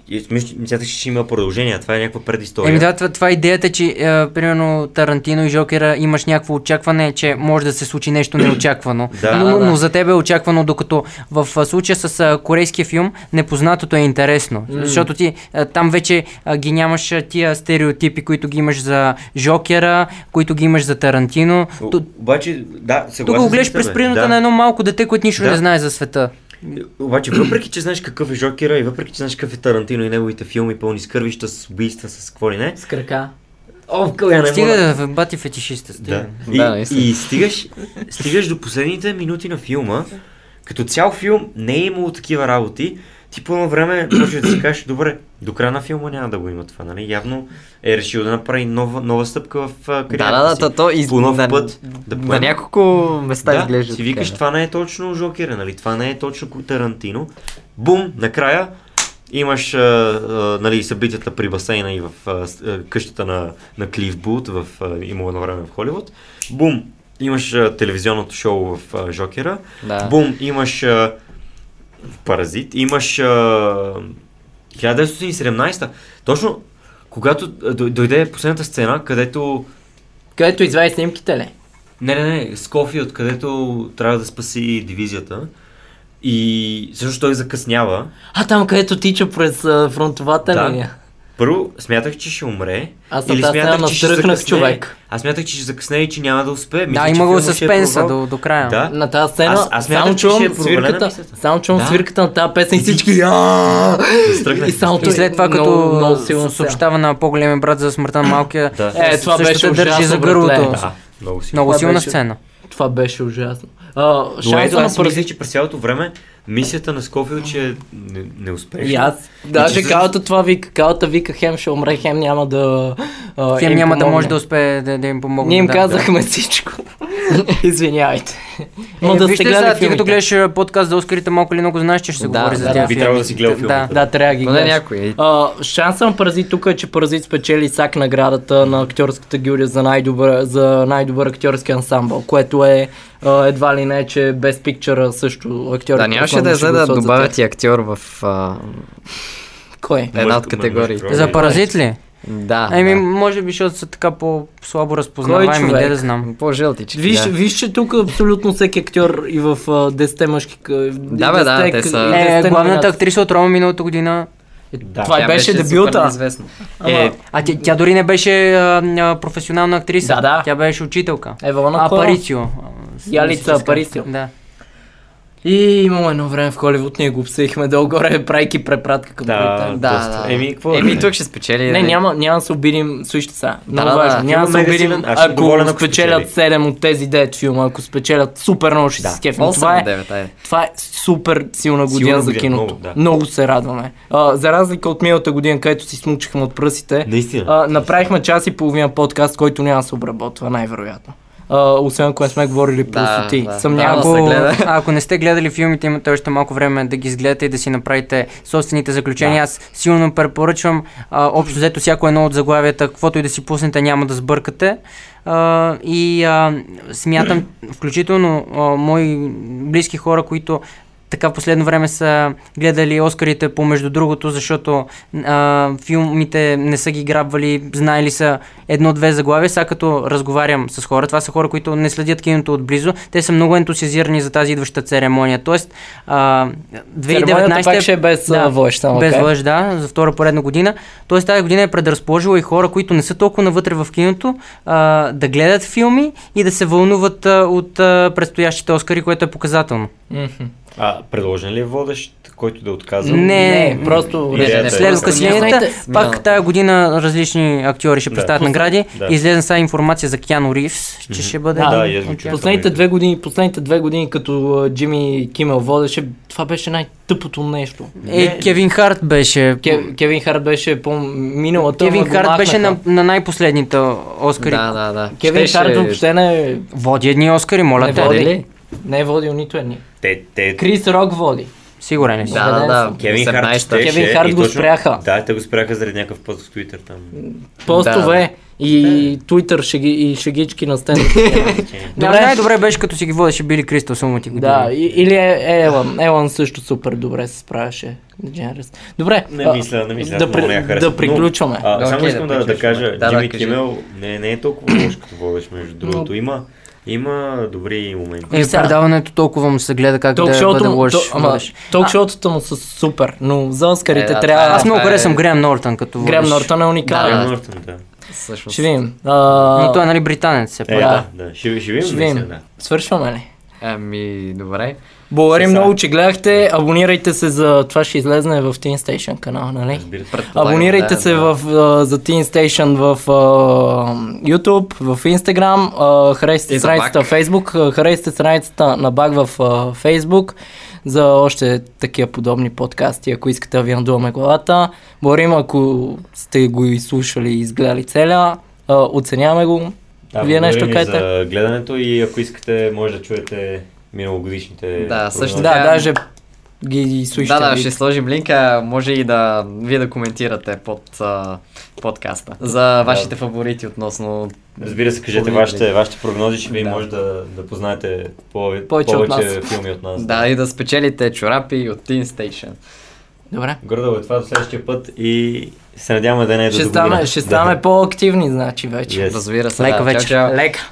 Мисля, че ще има продължение, това е някаква предистория. Еми да, това, това е идеята, че е, примерно Тарантино и Жокера имаш някакво очакване, че може да се случи нещо неочаквано. Да, но, да, но за теб е очаквано, докато в случая с а, корейския филм непознатото е интересно. Защото ти а, там вече а, ги нямаш а, тия стереотипи, които ги имаш за Жокера, които ги имаш за Тарантино. О, Ту- Обаче, да, Тук го гледаш през тебе, призмата да. на едно малко дете, което нищо Да. не знае за света. Обаче, въпреки, че знаеш какъв е Жокера и въпреки, че знаеш какъв е Тарантино и неговите филми, пълни с кървища, с убийства, с какво ли не, С крака. О, я не Стига мога. да бати фетишиста. Стига. Да. И, Да, и стигаш, стигаш до последните минути на филма. Като цял филм не е имало такива работи. Ти по едно време почваш да си кажеш, добре, до края на филма няма да го има това, нали? Явно е решил да направи нова, нова стъпка в кариерата да, да, си. то, то из... По нов на, път да на поеме. няколко места да, изглежда. си викаш, така, това не е точно Жокера, нали? Това не е точно Тарантино. Бум, накрая имаш а, а, нали, събитията при басейна и в а, къщата на, на Клиф Бут, в, а, имало едно време в Холивуд. Бум, имаш а, телевизионното шоу в а, Жокера. Да. Бум, имаш а, Паразит, имаш а, 1917. Точно когато дойде последната сцена, където... Където извади снимките ли? Не, не, не, Скофилд, където трябва да спаси дивизията. И също той закъснява. А, там където тича през а, фронтовата Да. линия. Първо, смятах, че ще умре. Аз или смятах, че ще закъснее. човек. Аз смятах, че ще закъсне и че няма да успее. Мисля, Да, има го ще е съспенса провал. до, до края. Да. На тази сцена, Аз- аз смятах, само че ще е чувам провалена свирката, само чувам Да. свирката на тази песен и всички. И само И след това, като много, съобщава на по-големия брат за смъртта на малкия, Да. Е, това беше държи за гърлото. Много силна сцена. Това беше ужасно. Ето, на първи... че през цялото време мисията на Скофилд, че е не, неуспешна. И аз. Даже всъщност- калата това вика, калата вика хем ще умре, хем няма да... а, Хем няма да помогне. може да успее да, да им помогне. Ние им да. казахме всичко. Извинявайте. Е, Но да вижте сте сега, ти като гледаш подкаст за Оскарите, малко или много знаеш, че ще се Да, говори за да, тези би филми. трябвало да си гледал Да. филмите. Да, трябва да ги гледаш. някой. А, шанса на Паразит тук е, че Паразит спечели САК наградата на актьорската гилдия за най-добър, за най-добър актьорски ансамбъл, което е а, едва ли не, че Best Picture също актьор. Да, нямаше да е за да добавят и актьор в а, Кой? една от мъж- За паразит ли? Да. Еми, да. може би, защото са така по-слабо разпознаваеми, де да знам. По-жълтички. Виж, да. виж, че тук абсолютно всеки актьор и в а, 10 мъжки... Да, бе, да, 10 те са- Е, 10 главната актриса от Рома миналата година. Да. Това Тя беше супер дебюта. Е, А тя, тя дори не беше а, а, професионална актриса. Да, да. Тя беше учителка. Евалона А, Кола. Ялица Апарицио. Да. И имало едно време в Холивуд, ние го обсъдихме долу-горе, прайки препратка към Да. Да, доста. да. Еми, какво? Еми, тук ще спечели. Не, нали? няма, няма да се обидим, слушайте сега. Много да, важно. да. Няма да се обидим, ако ако спечелят спечели. 7 от тези 9 филма, ако спечелят супер много ще Да. се скефим. 8 Това е, на 9, айде. това е супер силна година Силна за киното. много, да. Много се радваме. А, за разлика от миналата година, където си смучихме от пръсите, Наистина. а, направихме час и половина подкаст, който няма да се обработва, най-вероятно. А, освен ако не сме говорили Да, простоти. да. Съмнявам Да, Ако, гледа. ако не сте гледали филмите, имате още малко време да ги изгледате и да си направите собствените заключения. Да. Аз силно препоръчвам, а, общо взето всяко едно от заглавията, каквото и да си пуснете, няма да сбъркате. А, и а, смятам, включително а, мои близки хора, които така в последно време са гледали Оскарите помежду другото, защото а, филмите не са ги грабвали, знаели са едно-две заглавия. Сега като разговарям с хора, това са хора, които не следят киното отблизо, те са много ентусиазирани за тази идваща церемония. Тоест, а, 2019 Церемонията пак ще е без да, войш, само без окей? лъж, да, за втора поредна година. Тоест тази година е предразположила и хора, които не са толкова навътре в киното, а, да гледат филми и да се вълнуват а, от а, предстоящите Оскари, което е показателно. Мгм. А, предложен ли е водещ, който да отказва? Не, Не, просто... Идеята е- След Просто късненията, Знаете, пак тази година различни актьори ще Да. представят Пусна- награди. да. Излезе сега информация за Киано Ривз, че ще бъде... Да, Да, тях. Последните две години, последните две години, като Джимми Кимел водеше, това беше най-тъпото нещо. Е, Кевин Харт беше... Кев, Кевин Харт беше по миналата. Кевин Харт беше на, на най-последните Оскари. Да, да, да. Кевин Щеше- Харт въобще не, Води едни Оскари, моля не те. води. ли? Не е водил нито едни. Те, те, Крис Рок води. Сигурен си? Да, да, да. Кевин Харт 18-та. щеше Кевин Харт го точно- спряха. Да, те го спряха заради някакъв пост в Twitter там. Постове и Twitter шеги, и шегички на стенд. Да, Добре. най-добре беше като си ги водеше Били Кристал сумати години. да, и, или е, е Елън. Елън също супер добре се справяше. DeGeneres. Добре. Не мисля, не мисля. Да, при, да приключваме. Но, а, Да, само искам да да, да, кажа, Да, да, Джимми. Кимел не, не е толкова лош като водещ, между другото. Има, има добри моменти. Е, Сега- предаването толкова му се гледа как Ток да шоуто бъде му, лош. ама, ток шоутата му са супер, но за Оскарите Е, да, трябва... Аз много е- харесвам Греъм Нортън като Грем водещ. Нортън е уникален. Да, Грем да. Нортън, да. Всъщност. Ще видим. Но А, той е нали британец все Е, пак. Да. да, да. Ще, ще видим, ще видим. да. Свършваме ли? Ами, добре. Благодарим много, че гледахте. Абонирайте се за... Това ще излезне в Teen Station канала, нали? Абонирайте да, се да. в, а, за Teen Station в а, YouTube, в Instagram, а, харесайте страницата в. Facebook, харесайте страницата на Баг в а, Facebook за още такива подобни подкасти, ако искате да ви надуваме главата. Благодарим, ако сте го изслушали и изгледали целя. А, оценяваме го. Да, Вие нещо кажете? за гледането и ако искате, може да чуете миналогодишните Да, също. Да, даже ги изслушате. Да, да, ще сложим линка. Може и да вие да коментирате под а, подкаста за вашите фаворити относно. Разбира се, кажете вашите, вашите прогнози, ще ви Да. може да, да познаете повече, Повече повече, от нас. филми от нас. Да, и да спечелите чорапи от Teen Station. Добре. Гордо е това до следващия път и се надяваме да не е до Ще до ставаме, ще ставаме по-активни, значи вече. Yes. Разбира се. Лека да. вечер. Чао, чао. Лека.